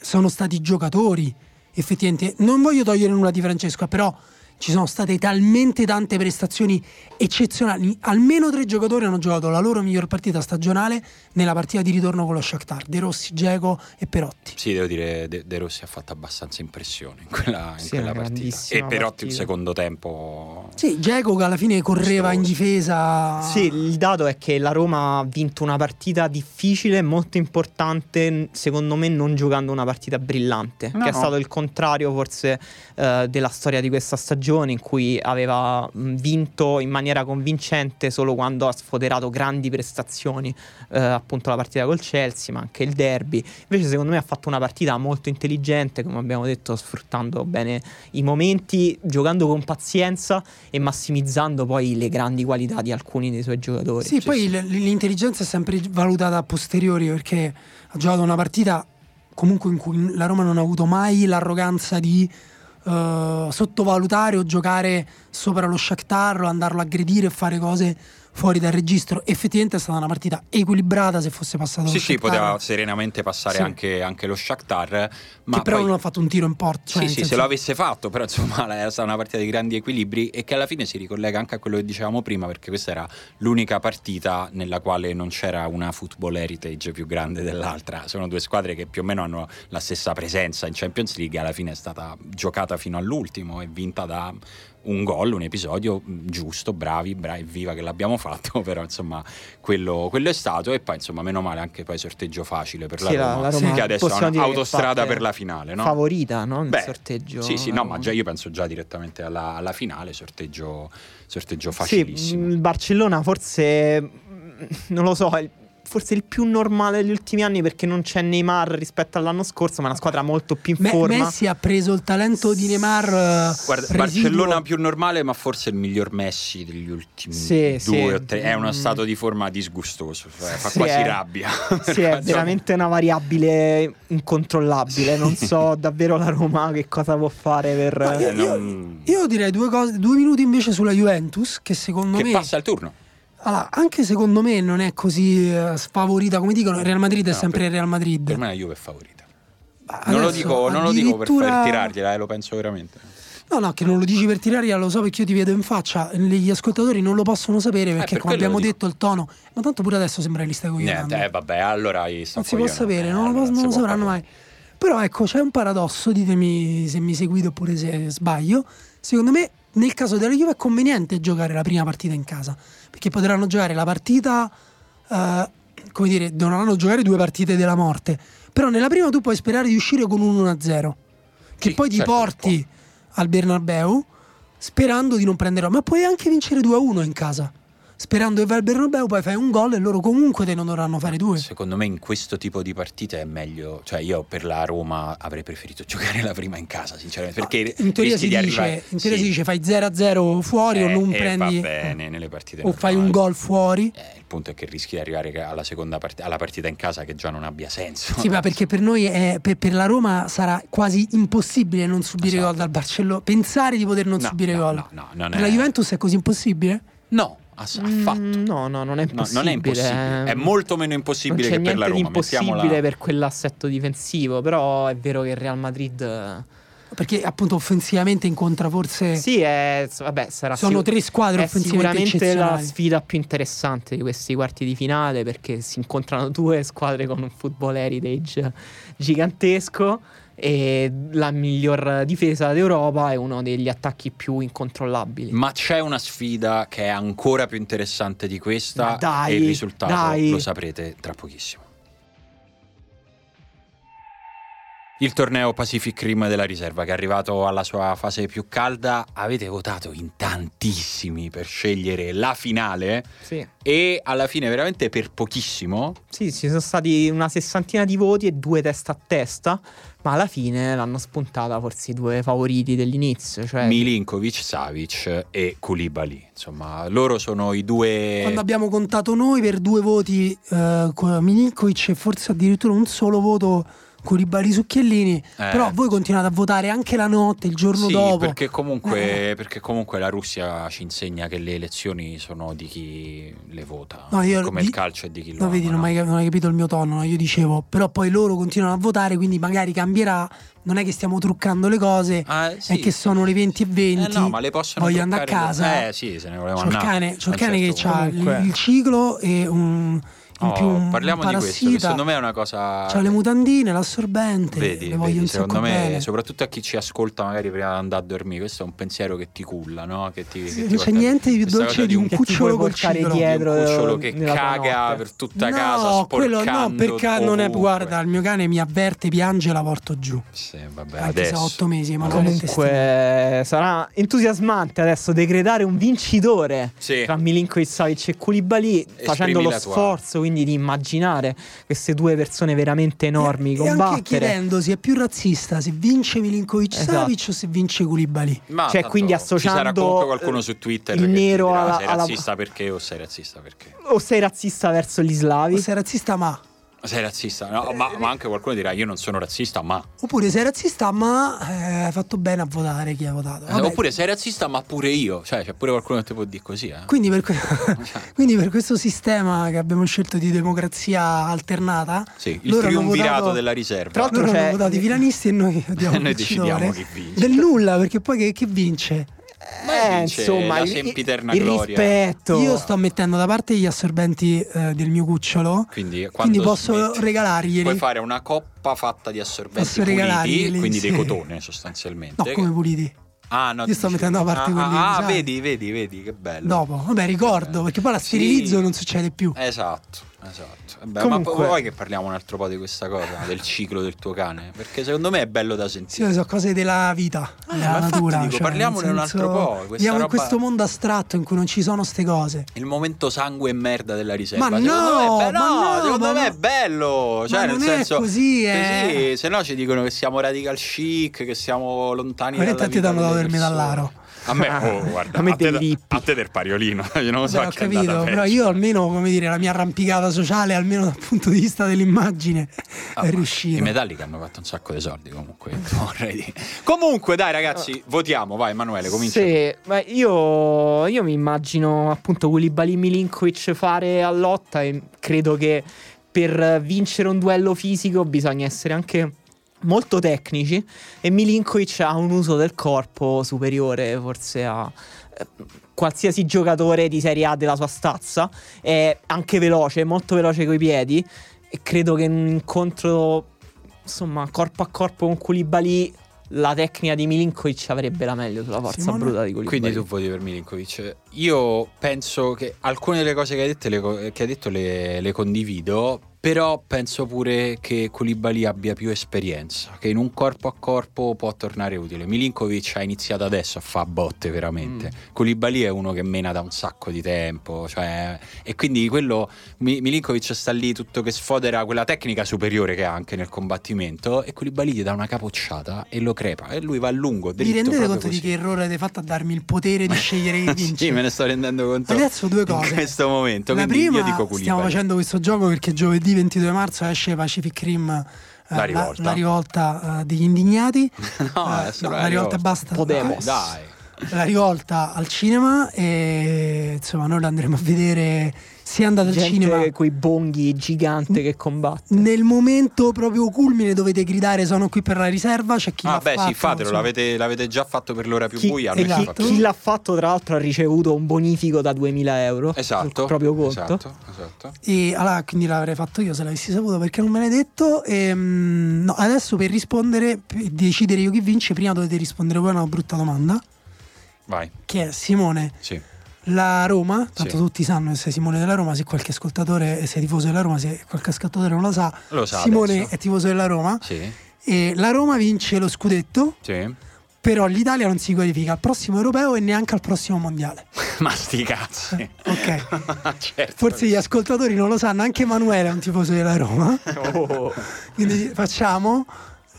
Speaker 5: sono stati giocatori. Effettivamente, non voglio togliere nulla di Francesco, però ci sono state talmente tante prestazioni eccezionali. Almeno tre giocatori hanno giocato la loro miglior partita stagionale nella partita di ritorno con lo Shakhtar, De Rossi, Geco e Perotti.
Speaker 3: Sì, devo dire, De, De Rossi ha fatto abbastanza impressione in quella, in
Speaker 4: Sì,
Speaker 3: quella partita. E Perotti il secondo tempo...
Speaker 5: Sì, Geco che alla fine correva in difesa.
Speaker 4: Sì, il dato è che la Roma ha vinto una partita difficile, molto importante, secondo me non giocando una partita brillante,
Speaker 3: No,
Speaker 4: che è
Speaker 3: no.
Speaker 4: stato il contrario forse eh, della storia di questa stagione in cui aveva vinto in maniera convincente solo quando ha sfoderato grandi prestazioni, eh, appunto la partita col Chelsea, ma anche il derby. Invece secondo me ha fatto una partita molto intelligente, come abbiamo detto, sfruttando bene i momenti, giocando con pazienza e massimizzando poi le grandi qualità di alcuni dei suoi giocatori.
Speaker 5: Sì, poi l- l'intelligenza è sempre valutata a posteriori perché ha giocato una partita comunque in cui la Roma non ha avuto mai l'arroganza di eh, sottovalutare o giocare sopra lo Shakhtar o andarlo a aggredire e fare cose fuori dal registro. Effettivamente è stata una partita equilibrata se fosse passato
Speaker 3: Sì, sì, poteva serenamente passare
Speaker 5: Sì.
Speaker 3: anche, anche lo Shakhtar, ma
Speaker 5: che però
Speaker 3: poi...
Speaker 5: non ha fatto un tiro in porta. Cioè,
Speaker 3: sì, sì,
Speaker 5: senso-
Speaker 3: se lo avesse fatto, però insomma era stata una partita di grandi equilibri e che alla fine si ricollega anche a quello che dicevamo prima, perché questa era l'unica partita nella quale non c'era una football heritage più grande dell'altra. Sono due squadre che più o meno hanno la stessa presenza in Champions League, alla fine è stata giocata fino all'ultimo e vinta da un gol, un episodio mh, giusto, bravi, bravi, viva che l'abbiamo fatto, però insomma quello, quello è stato e poi insomma meno male anche poi sorteggio facile per la
Speaker 4: Sì,
Speaker 3: Roma,
Speaker 4: la- Roma
Speaker 3: che adesso ha un'autostrada per la finale, no?
Speaker 4: Favorita, no? Il
Speaker 3: Beh,
Speaker 4: sorteggio.
Speaker 3: Sì, sì, no, ma già io penso già direttamente alla, alla finale, sorteggio, sorteggio
Speaker 4: Sì,
Speaker 3: facilissimo.
Speaker 4: il Barcellona forse mm, non lo so, forse il più normale degli ultimi anni perché non c'è Neymar rispetto all'anno scorso, ma è una squadra molto più in
Speaker 5: Me-
Speaker 4: forma.
Speaker 5: Messi ha preso il talento di Neymar. eh,
Speaker 3: Guarda,
Speaker 5: residuo.
Speaker 3: Barcellona più normale, ma forse il miglior Messi degli ultimi
Speaker 4: Sì,
Speaker 3: due
Speaker 4: sì.
Speaker 3: o tre. È uno
Speaker 4: Mm.
Speaker 3: stato di forma disgustoso, cioè, fa
Speaker 4: Sì,
Speaker 3: quasi
Speaker 4: è-
Speaker 3: rabbia.
Speaker 4: Sì, è veramente una variabile incontrollabile. Non so davvero la Roma che cosa può fare per.
Speaker 5: Io,
Speaker 3: Eh,
Speaker 5: io- io direi due, cose, due minuti invece sulla Juventus, che secondo
Speaker 3: Che
Speaker 5: me.
Speaker 3: passa il turno.
Speaker 5: Allora, anche secondo me non è così eh, sfavorita come dicono. Il Real Madrid è
Speaker 3: No,
Speaker 5: sempre
Speaker 3: per-
Speaker 5: il Real Madrid.
Speaker 3: Per me la Juve è favorita.
Speaker 5: Ma
Speaker 3: Non lo,
Speaker 5: adesso
Speaker 3: dico, non lo dico per
Speaker 5: addirittura-
Speaker 3: far tirargliela, eh, lo penso veramente.
Speaker 5: No, no, che non lo dici per tirare, lo so perché io ti vedo in faccia. Gli ascoltatori non lo possono sapere perché,
Speaker 3: Eh, per
Speaker 5: come abbiamo
Speaker 3: lo
Speaker 5: detto, il tono. Ma tanto pure adesso sembra che li stai cogliendo.
Speaker 3: Niente, eh, vabbè, allora gli sto
Speaker 5: non si può sapere,
Speaker 3: Eh,
Speaker 5: non, lo,
Speaker 3: allora
Speaker 5: pos- non lo sapranno mai. Però ecco, c'è un paradosso, ditemi se mi seguite oppure se sbaglio. Secondo me, nel caso della Juve è conveniente giocare la prima partita in casa, perché potranno giocare la partita, eh, come dire, dovranno giocare due partite della morte. Però nella prima tu puoi sperare di uscire con un 1-0, che
Speaker 3: Sì,
Speaker 5: poi ti
Speaker 3: certo,
Speaker 5: porti al Bernabeu sperando di non prendere, ma puoi anche vincere 2-1 in casa. Sperando che vai al Bernabeu, poi fai un gol e loro comunque te non dovranno fare due.
Speaker 3: Secondo me in questo tipo di partite è meglio, cioè io per la Roma avrei preferito giocare la prima in casa, sinceramente, perché
Speaker 5: in teoria, si
Speaker 3: di
Speaker 5: dice,
Speaker 3: arrivare-
Speaker 5: in teoria
Speaker 3: sì,
Speaker 5: si dice fai 0-0 fuori o
Speaker 3: eh,
Speaker 5: non
Speaker 3: eh,
Speaker 5: prendi
Speaker 3: va bene nelle partite
Speaker 5: o fai un
Speaker 3: normali.
Speaker 5: gol fuori.
Speaker 3: Eh, il punto è che rischi di arrivare alla seconda partita, alla partita in casa che già non abbia senso.
Speaker 5: Sì, ma perché per noi è- per, per la Roma sarà quasi impossibile non subire
Speaker 3: Esatto.
Speaker 5: gol dal Barcellona, pensare di poter non
Speaker 3: No,
Speaker 5: subire
Speaker 3: no,
Speaker 5: gol.
Speaker 3: no, no, non
Speaker 5: per la Juventus è così impossibile?
Speaker 3: No, ass- affatto.
Speaker 4: Mm, No, no, non è
Speaker 3: No,
Speaker 4: impossibile.
Speaker 3: non è impossibile, è molto meno impossibile che per la Roma.
Speaker 4: impossibile
Speaker 3: mettiamola-
Speaker 4: per quell'assetto difensivo, però è vero che il Real Madrid
Speaker 5: Perché appunto offensivamente incontra forse
Speaker 4: Sì, è, vabbè, sarà
Speaker 5: sono tre squadre
Speaker 4: è
Speaker 5: offensivamente
Speaker 4: sicuramente la sfida più interessante di questi quarti di finale perché si incontrano due squadre con un football heritage gigantesco e la miglior difesa d'Europa è uno degli attacchi più incontrollabili.
Speaker 3: Ma c'è una sfida che è ancora più interessante di questa
Speaker 4: dai,
Speaker 3: e il risultato
Speaker 4: dai.
Speaker 3: lo saprete tra pochissimo. Il torneo Pacific Rim della riserva che è arrivato alla sua fase più calda, avete votato in tantissimi per scegliere la finale
Speaker 4: Sì.
Speaker 3: e alla fine veramente per pochissimo
Speaker 4: Sì, ci sono stati una sessantina di voti e due testa a testa, ma alla fine l'hanno spuntata forse i due favoriti dell'inizio. Cioè,
Speaker 3: Milinkovic, Savic e Koulibaly. Insomma, loro sono i due
Speaker 5: Quando abbiamo contato noi per due voti eh, con Milinkovic e forse addirittura un solo voto Curibari su Chiellini,
Speaker 3: Eh.
Speaker 5: però voi continuate a votare anche la notte, il giorno
Speaker 3: Sì,
Speaker 5: dopo.
Speaker 3: perché comunque,
Speaker 5: Eh.
Speaker 3: perché comunque la Russia ci insegna che le elezioni sono di chi le vota,
Speaker 5: No, io
Speaker 3: come
Speaker 5: di-
Speaker 3: il calcio è di chi lo
Speaker 5: No, vedi, non,
Speaker 3: no?
Speaker 5: hai, non hai capito il mio tono, no? io dicevo, però poi loro continuano a votare, quindi magari cambierà, non è che stiamo truccando le cose,
Speaker 3: Ah, sì,
Speaker 5: è che sono le 20 e 20,
Speaker 3: Eh no, ma le possono
Speaker 5: voglio andare a casa.
Speaker 3: Eh sì, se ne voleva
Speaker 5: c'ho il
Speaker 3: andare.
Speaker 5: cane, c'ho il
Speaker 3: A un
Speaker 5: cane che
Speaker 3: certo
Speaker 5: ha
Speaker 3: punto.
Speaker 5: il, il ciclo e un, in
Speaker 3: Oh,
Speaker 5: più un
Speaker 3: parliamo di questo, che
Speaker 5: parassita,
Speaker 3: secondo me è una cosa
Speaker 5: c'ha le mutandine, l'assorbente,
Speaker 3: Vedi,
Speaker 5: le voglio
Speaker 3: vedi,
Speaker 5: un
Speaker 3: secondo me,
Speaker 5: bene.
Speaker 3: soprattutto a chi ci ascolta magari prima di andare a dormire, questo è un pensiero che ti culla, no? Che ti, che
Speaker 5: Sì,
Speaker 3: ti
Speaker 5: non c'è niente di più dolce di un
Speaker 4: che
Speaker 5: cucciolo col
Speaker 4: portare
Speaker 5: ciclo.
Speaker 4: dietro.
Speaker 3: di un cucciolo che caga
Speaker 4: notte.
Speaker 3: per tutta
Speaker 5: no,
Speaker 3: casa,
Speaker 5: quello no, perché non è, guarda, il mio cane mi avverte, piange e la porto giù.
Speaker 3: Sì, vabbè,
Speaker 5: Anche se
Speaker 3: adesso.
Speaker 5: 8 mesi, ma.
Speaker 4: Comunque sarà entusiasmante adesso decretare un vincitore
Speaker 3: Sì.
Speaker 4: tra Milinkovic, Savic e Koulibaly facendo lo sforzo quindi di immaginare queste due persone veramente enormi
Speaker 5: e anche
Speaker 4: combattere.
Speaker 5: chiedendosi è più razzista se vince Milinkovic
Speaker 4: Esatto.
Speaker 5: Savic o se vince Koulibaly.
Speaker 3: Ma
Speaker 4: Cioè,
Speaker 3: tanto
Speaker 4: quindi
Speaker 3: ci sarà
Speaker 4: associando,
Speaker 3: comunque qualcuno
Speaker 4: eh,
Speaker 3: su Twitter
Speaker 4: il nero
Speaker 3: dirà,
Speaker 4: alla-
Speaker 3: sei
Speaker 4: alla-
Speaker 3: razzista perché o sei razzista perché?
Speaker 4: O sei razzista verso gli
Speaker 5: O
Speaker 4: slavi?
Speaker 5: sei razzista ma
Speaker 3: Sei razzista, no, ma, ma anche qualcuno dirà io non sono razzista, ma
Speaker 5: oppure sei razzista ma eh, hai fatto bene a votare chi ha votato.
Speaker 3: Eh,
Speaker 5: Vabbè,
Speaker 3: oppure sei razzista, ma pure io, cioè c'è pure qualcuno che ti può dire così, eh.
Speaker 5: quindi per, que- quindi per questo sistema che abbiamo scelto di democrazia alternata,
Speaker 3: Sì, il
Speaker 5: loro hanno
Speaker 3: triumvirato
Speaker 5: votato-
Speaker 3: della riserva.
Speaker 4: Tra l'altro
Speaker 5: loro
Speaker 4: c'è-
Speaker 5: hanno votato i filanisti e noi
Speaker 3: E noi decidiamo chi vince.
Speaker 5: Del nulla, perché poi che, che vince?
Speaker 4: Eh,
Speaker 3: vince
Speaker 4: insomma,
Speaker 3: la
Speaker 4: il,
Speaker 3: sempiterna
Speaker 4: il
Speaker 3: gloria.
Speaker 4: rispetto.
Speaker 5: Io sto mettendo da parte gli assorbenti eh, del mio cucciolo,
Speaker 3: Quindi,
Speaker 5: quindi posso
Speaker 3: smetti,
Speaker 5: regalarglieli.
Speaker 3: Puoi fare una coppa fatta di assorbenti
Speaker 5: Posso
Speaker 3: puliti, quindi dei
Speaker 5: sì.
Speaker 3: cotone sostanzialmente.
Speaker 5: No, come puliti?
Speaker 3: Ah, no,
Speaker 5: Io sto mettendo da parte
Speaker 3: ah,
Speaker 5: quelli
Speaker 3: Ah, ah,
Speaker 5: usati.
Speaker 3: vedi, vedi, vedi, che bello.
Speaker 5: Dopo, vabbè, ricordo, perché poi la
Speaker 3: Sì.
Speaker 5: sterilizzo e non succede più.
Speaker 3: Esatto, esatto. Vabbè,
Speaker 4: Comunque-
Speaker 3: Ma vuoi che parliamo un altro po' di questa cosa, del ciclo del tuo cane? Perché secondo me è bello da
Speaker 5: Sì,
Speaker 3: sentire.
Speaker 5: sono cose della vita,
Speaker 3: Eh,
Speaker 5: della
Speaker 3: ma
Speaker 5: natura.
Speaker 3: dico,
Speaker 5: cioè,
Speaker 3: parliamone un altro po',
Speaker 5: Viviamo in
Speaker 3: roba-
Speaker 5: questo mondo astratto in cui non ci sono ste cose.
Speaker 3: Il momento sangue e merda della riserva.
Speaker 5: Ma
Speaker 3: secondo
Speaker 5: no,
Speaker 3: me è bello.
Speaker 5: ma
Speaker 3: No, secondo
Speaker 5: ma
Speaker 3: me
Speaker 5: no.
Speaker 3: è bello. Cioè,
Speaker 5: Ma
Speaker 3: nel
Speaker 5: non è
Speaker 3: senso.
Speaker 5: così, eh.
Speaker 3: Sì, se no ci dicono che siamo radical chic, che siamo lontani
Speaker 5: Ma in
Speaker 3: dalla
Speaker 5: realtà ti
Speaker 3: vita
Speaker 5: danno da
Speaker 3: delle
Speaker 5: dormire
Speaker 3: persone. A me, oh, guarda,
Speaker 4: A me
Speaker 3: a, te, a te del pariolino. Io non lo so
Speaker 5: ho capito, però io almeno, come dire, la mia arrampicata sociale, almeno dal punto di vista dell'immagine,
Speaker 3: Ah,
Speaker 5: è riuscita.
Speaker 3: I Metallica hanno fatto un sacco di soldi comunque. vorrei dire. Comunque, dai, ragazzi, votiamo. Vai, Emanuele, comincia.
Speaker 4: Sì, ma io, io mi immagino appunto Koulibaly Milinkovic fare a lotta e credo che per vincere un duello fisico bisogna essere anche molto tecnici e Milinkovic ha un uso del corpo superiore forse a eh, qualsiasi giocatore di Serie A della sua stazza, è anche veloce, molto veloce coi piedi e credo che in un incontro insomma corpo a corpo con Koulibaly la tecnica di Milinkovic avrebbe la meglio sulla forza
Speaker 5: Simone?
Speaker 4: bruta di Koulibaly.
Speaker 3: Quindi tu voti per Milinkovic. Io penso che alcune delle cose che hai, dette, le che hai detto le, le condivido, però penso pure che Koulibaly abbia più esperienza, che in un corpo a corpo può tornare utile. Milinkovic ha iniziato adesso a fare botte veramente. Koulibaly è uno che mena da un sacco di tempo, cioè, e quindi quello Mi- Milinkovic sta lì tutto che sfodera quella tecnica superiore che ha anche nel combattimento e Koulibaly gli dà una capocciata e lo crepa e lui va a lungo.
Speaker 5: Vi rendete conto di
Speaker 3: così.
Speaker 5: che errore avete fatto a darmi il potere di scegliere chi vince?
Speaker 3: sì, me ne sto rendendo conto.
Speaker 5: Adesso due cose.
Speaker 3: In questo momento.
Speaker 5: La
Speaker 3: Quindi
Speaker 5: prima,
Speaker 3: io dico Koulibaly.
Speaker 5: stiamo facendo questo gioco perché giovedì 22 marzo esce Pacific Rim. eh,
Speaker 3: La rivolta.
Speaker 5: la rivolta, eh, degli indignati.
Speaker 3: No, adesso
Speaker 5: no,
Speaker 3: la
Speaker 5: la rivolta
Speaker 3: rivolta.
Speaker 5: basta.
Speaker 4: Podemos.
Speaker 3: Dai.
Speaker 5: La rivolta al cinema e insomma noi la andremo a vedere sia andata al
Speaker 4: Gente
Speaker 5: cinema
Speaker 4: quei bonghi gigante che combatte.
Speaker 5: nel momento proprio culmine dovete gridare sono qui per la riserva c'è chi
Speaker 3: Ah,
Speaker 5: l'ha
Speaker 3: beh,
Speaker 5: fatto,
Speaker 3: sì, fatelo. L'avete, l'avete già fatto per l'ora più
Speaker 4: Chi,
Speaker 3: buia.
Speaker 4: e
Speaker 3: noi
Speaker 4: chi- chi l'ha fatto, tra l'altro, ha ricevuto un bonifico da 2000 euro
Speaker 3: Esatto.
Speaker 4: sul proprio conto.
Speaker 3: Esatto, esatto.
Speaker 5: E allora quindi l'avrei fatto io se l'avessi saputo perché non me l'hai detto. E, mm, no, adesso per rispondere, per decidere io chi vince, prima dovete rispondere voi a una brutta domanda.
Speaker 3: Vai.
Speaker 5: Che è Simone,
Speaker 3: Sì.
Speaker 5: La Roma, tanto
Speaker 3: Sì.
Speaker 5: tutti sanno che sei Simone della Roma, se qualche ascoltatore, sei tifoso della Roma, se qualche ascoltatore non lo sa,
Speaker 3: Lo sa
Speaker 5: Simone
Speaker 3: adesso.
Speaker 5: è tifoso della Roma.
Speaker 3: Sì.
Speaker 5: E la Roma vince lo scudetto,
Speaker 3: Sì.
Speaker 5: però l'Italia non si qualifica al prossimo europeo e neanche al prossimo mondiale.
Speaker 3: Ma sti cazzi.
Speaker 5: Ok.
Speaker 3: certo.
Speaker 5: Forse gli ascoltatori non lo sanno, anche Emanuele è un tifoso della Roma.
Speaker 3: Oh.
Speaker 5: Quindi facciamo.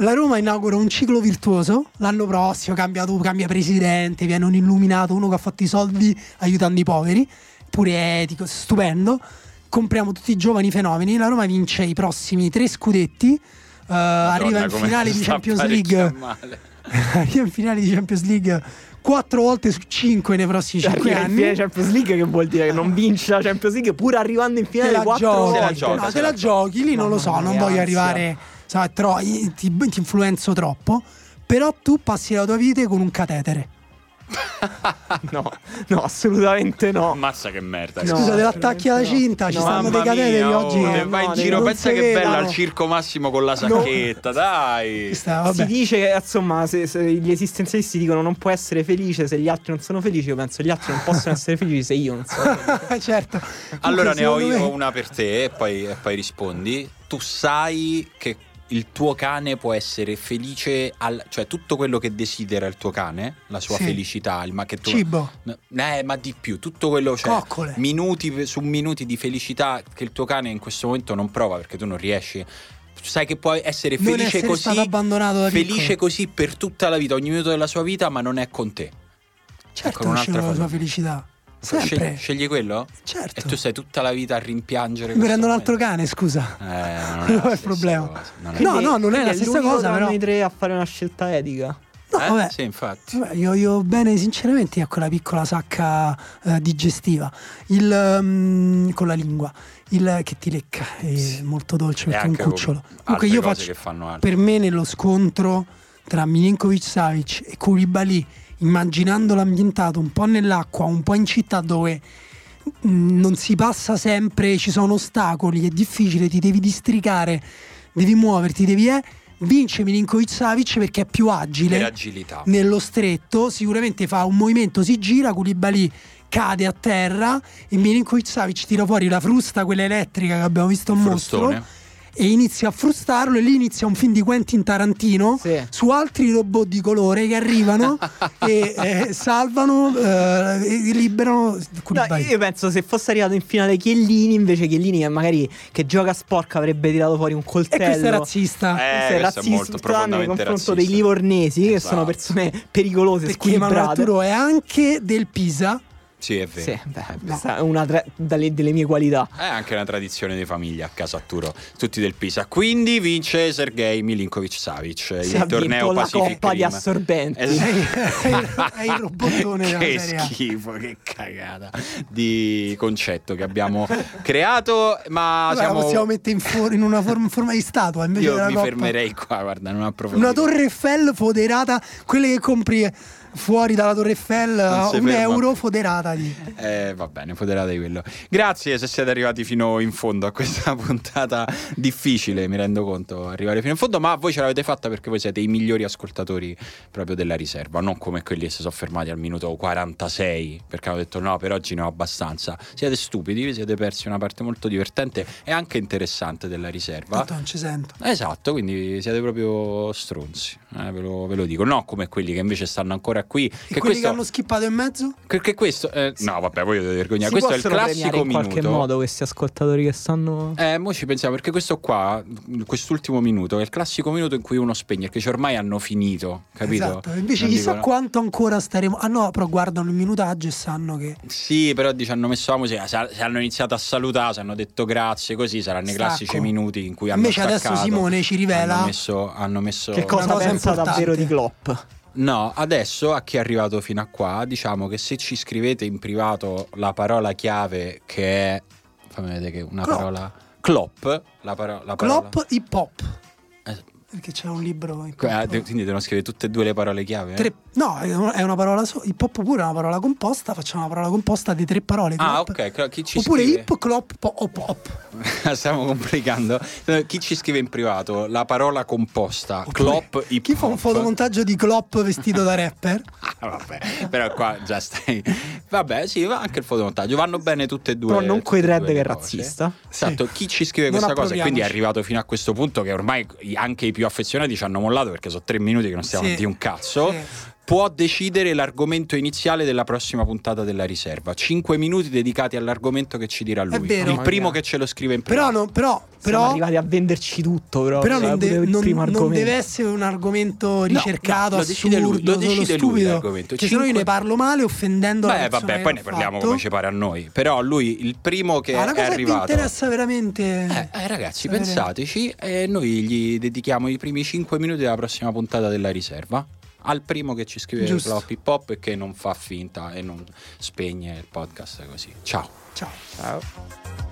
Speaker 5: La Roma inaugura un ciclo virtuoso. L'anno prossimo cambia, tu- cambia presidente, viene un illuminato, uno che ha fatto i soldi aiutando i poveri, pure etico, stupendo. Compriamo tutti i giovani fenomeni. La Roma vince i prossimi tre scudetti. eh, arriva in finale di Champions League.
Speaker 3: male.
Speaker 5: arriva in finale di Champions League quattro volte su cinque nei prossimi cinque
Speaker 4: Arriva in
Speaker 5: anni.
Speaker 4: finale Champions League che vuol dire che non vince la Champions League pur arrivando in finale
Speaker 5: la
Speaker 4: quattro
Speaker 5: giochi,
Speaker 3: Se la
Speaker 4: volte.
Speaker 3: gioca,
Speaker 5: no,
Speaker 3: se
Speaker 5: te
Speaker 3: la
Speaker 5: la giochi, lì non lo so, non voglio
Speaker 4: ansia.
Speaker 5: arrivare, sai, tro- ti, ti influenzo troppo, però tu passi la tua vita con un catetere.
Speaker 4: No, no, assolutamente no.
Speaker 3: Ammazza che merda.
Speaker 4: No.
Speaker 5: Scusa, te l'attacchi alla
Speaker 4: no.
Speaker 5: cinta, ci
Speaker 4: No,
Speaker 5: stanno dei
Speaker 3: mia,
Speaker 5: oggi.
Speaker 3: oh,
Speaker 5: che-
Speaker 3: vai in
Speaker 4: no,
Speaker 3: giro, pensa che bella
Speaker 5: vedono.
Speaker 3: al circo massimo con la sacchetta, dai.
Speaker 5: Questa,
Speaker 4: Si dice che insomma, se, se gli esistenzialisti dicono non può essere felice se gli altri non sono felici, io penso gli altri non possono essere felici se io non sono felice.
Speaker 5: certo.
Speaker 3: Allora ne ho io
Speaker 5: me-
Speaker 3: una per te e poi, e poi rispondi. Tu sai che il tuo cane può essere felice, al- cioè tutto quello che desidera il tuo cane, la sua
Speaker 5: Sì.
Speaker 3: felicità, il ma che tu...
Speaker 5: Cibo,
Speaker 3: Eh, ma di più, tutto quello, cioè,
Speaker 5: coccole.
Speaker 3: minuti su minuti di felicità che il tuo cane in questo momento non prova perché tu non riesci. Sai che puoi essere
Speaker 5: Non
Speaker 3: felice
Speaker 5: essere
Speaker 3: così,
Speaker 5: stato abbandonato da
Speaker 3: felice
Speaker 5: piccolo.
Speaker 3: così per tutta la vita, ogni minuto della sua vita, ma non è con te.
Speaker 5: Certo,
Speaker 3: con
Speaker 5: uscire
Speaker 3: un'altra
Speaker 5: con la sua felicità.
Speaker 3: Scegli,
Speaker 5: Sempre.
Speaker 3: scegli quello?
Speaker 5: Certo.
Speaker 3: E tu stai tutta la vita a rimpiangere.
Speaker 5: Mi prendo un altro cane, scusa.
Speaker 3: Eh, non
Speaker 5: è il problema.
Speaker 3: è-
Speaker 5: No, no, non è la stessa cosa, però-
Speaker 4: noi tre a fare una scelta etica.
Speaker 5: No,
Speaker 3: Eh?
Speaker 5: vabbè.
Speaker 3: Sì, infatti.
Speaker 5: Vabbè, io, io bene sinceramente a quella piccola sacca eh, digestiva il, ehm, con la lingua il che ti lecca è molto dolce perché è un cucciolo comunque io faccio per me nello scontro tra Milinkovic Savic e Koulibaly immaginando l'ambientato un po' nell'acqua un po' in città dove mh, non si passa sempre ci sono ostacoli è difficile ti devi districare devi muoverti devi eh, vince Milinkovic Savic perché è più agile nello stretto, sicuramente fa un movimento, si gira, Koulibaly cade a terra e Milinkovic Savic tira fuori la frusta, quella elettrica che abbiamo visto un mostro. E inizia a frustarlo e lì inizia un film di Quentin Tarantino
Speaker 4: Sì.
Speaker 5: su altri robot di colore che arrivano e eh, salvano eh, e liberano
Speaker 4: No, io penso se fosse arrivato in finale Chiellini, invece Chiellini che magari che gioca sporca avrebbe tirato fuori un
Speaker 5: e
Speaker 4: coltello.
Speaker 5: questo è razzista
Speaker 3: Eh,
Speaker 4: Questo è razzista
Speaker 3: molto
Speaker 4: nei confronto
Speaker 3: razzista.
Speaker 4: dei livornesi, che sono
Speaker 3: Esatto.
Speaker 4: persone pericolose,
Speaker 5: perché Emanuele
Speaker 4: squilibrate.
Speaker 5: Arturo è anche del Pisa
Speaker 3: Sì, è vero.
Speaker 4: Sì, beh, questa è una tra- dalle, delle mie qualità.
Speaker 3: È anche una tradizione di famiglia a casa Arturo, tutti del Pisa. Quindi vince Sergei Milinkovic Savic il
Speaker 4: è
Speaker 3: torneo
Speaker 4: vinto la
Speaker 3: Pacific
Speaker 4: coppa di
Speaker 3: Rim.
Speaker 4: assorbenti.
Speaker 3: Esatto.
Speaker 5: è il robottone della
Speaker 3: che schifo, che cagata di concetto che abbiamo creato, ma
Speaker 5: Vabbè, la
Speaker 3: siamo
Speaker 5: possiamo mettere in, for- in una forma, forma di statua invece
Speaker 3: io
Speaker 5: della
Speaker 3: mi
Speaker 5: coppa.
Speaker 3: fermerei qua, guarda, non approfondire.
Speaker 5: Una torre Eiffel foderata, quelle che compri fuori dalla Torre Eiffel, un
Speaker 3: ferma
Speaker 5: euro foderata di.
Speaker 3: Eh, va bene, foderate quello. Grazie se siete arrivati fino in fondo a questa puntata difficile, mi rendo conto, arrivare fino in fondo, ma voi ce l'avete fatta perché voi siete i migliori ascoltatori proprio della riserva, non come quelli che si sono fermati al minuto 46 perché hanno detto no, per oggi ne ho abbastanza. Siete stupidi, vi siete persi una parte molto divertente e anche interessante della riserva.
Speaker 5: Tanto non ci sento.
Speaker 3: Esatto, quindi siete proprio stronzi, eh, ve, lo, ve lo dico, no come quelli che invece stanno ancora qui.
Speaker 5: E
Speaker 3: che
Speaker 5: quelli
Speaker 3: questo,
Speaker 5: che hanno skippato in mezzo?
Speaker 3: perché questo, eh, no, vabbè, dovete vergognare. Questo è il classico
Speaker 4: premiare in
Speaker 3: minuto.
Speaker 4: qualche modo questi ascoltatori che stanno...
Speaker 3: Eh, mo ci pensiamo perché questo qua, quest'ultimo minuto, è il classico minuto in cui uno spegne, perché ormai hanno finito, capito?
Speaker 5: Esatto. Invece
Speaker 3: Non
Speaker 5: chissà
Speaker 3: dicono-
Speaker 5: quanto ancora staremo. Ah no, però guardano il minutaggio e sanno che.
Speaker 3: Sì, però dici, hanno messo la musica, se hanno iniziato a salutare, se hanno detto grazie, così saranno i classici minuti in cui hanno
Speaker 5: Invece adesso
Speaker 3: staccato,
Speaker 5: Simone ci rivela-
Speaker 3: Hanno messo, hanno messo
Speaker 4: Che cosa pensa
Speaker 5: importante.
Speaker 4: davvero di Klopp?
Speaker 3: No, adesso a chi è arrivato fino a qua, diciamo che se ci scrivete in privato la parola chiave che è fammi vedere che una
Speaker 5: Klopp.
Speaker 3: parola Klopp, la, paro- la parola
Speaker 5: Klopp hip hop.
Speaker 3: Eh,
Speaker 5: Perché c'è un libro hip
Speaker 3: eh,
Speaker 5: hop.
Speaker 3: de- quindi devono scrivere tutte e due le parole chiave? eh?
Speaker 5: Tre- no, è una, parola so- hip hop pure è una parola composta. Facciamo una parola composta di tre parole.
Speaker 3: Ah,
Speaker 5: Klopp.
Speaker 3: ok, cl- chi ci
Speaker 5: Oppure
Speaker 3: scrive?
Speaker 5: hip, clop, po- o pop.
Speaker 3: Stiamo complicando. Eh, Chi ci scrive in privato la parola composta Klopp hip
Speaker 5: Chi fa un
Speaker 3: hop?
Speaker 5: fotomontaggio di Klopp vestito da rapper?
Speaker 3: Ah, vabbè, però qua già stai. Vabbè, sì, va anche il fotomontaggio. Vanno bene tutte e due.
Speaker 4: Però non thread
Speaker 3: due
Speaker 4: che è razzista.
Speaker 3: Esatto, chi ci scrive
Speaker 5: Non
Speaker 3: questa cosa e quindi è arrivato fino a questo punto che ormai anche i più affezionati ci hanno mollato perché sono tre minuti che non stiamo
Speaker 5: Sì.
Speaker 3: dire un cazzo.
Speaker 5: Sì.
Speaker 3: Può decidere l'argomento iniziale della prossima puntata della riserva. Cinque minuti dedicati all'argomento che ci dirà lui.
Speaker 5: vero.
Speaker 3: Il primo
Speaker 4: No,
Speaker 3: che ce lo scrive in
Speaker 5: Però,
Speaker 3: privato.
Speaker 5: no, però,
Speaker 4: Siamo
Speaker 5: però,
Speaker 4: arrivati a venderci tutto, però.
Speaker 5: però
Speaker 4: Cioè,
Speaker 5: non, de- non- non deve essere un argomento ricercato,
Speaker 3: no, lo decide lui,
Speaker 5: assurdo,
Speaker 3: lo decide lui
Speaker 5: stupido.
Speaker 3: l'argomento.
Speaker 5: Che se no io
Speaker 3: Cinque-
Speaker 5: ne parlo male offendendo la
Speaker 3: Beh,
Speaker 5: persona
Speaker 3: vabbè, poi ne parliamo
Speaker 5: fatto.
Speaker 3: come ci pare a noi. Però lui, il primo che
Speaker 5: Ah,
Speaker 3: è arrivato.
Speaker 5: interessa veramente.
Speaker 3: Eh, eh, ragazzi,
Speaker 5: sapere.
Speaker 3: pensateci e noi gli dedichiamo i primi 5 minuti della prossima puntata della riserva. Al primo che ci scrive
Speaker 5: Giusto.
Speaker 3: Floppy Pop e che non fa finta e non spegne il podcast così. Ciao.
Speaker 5: Ciao.
Speaker 4: Ciao.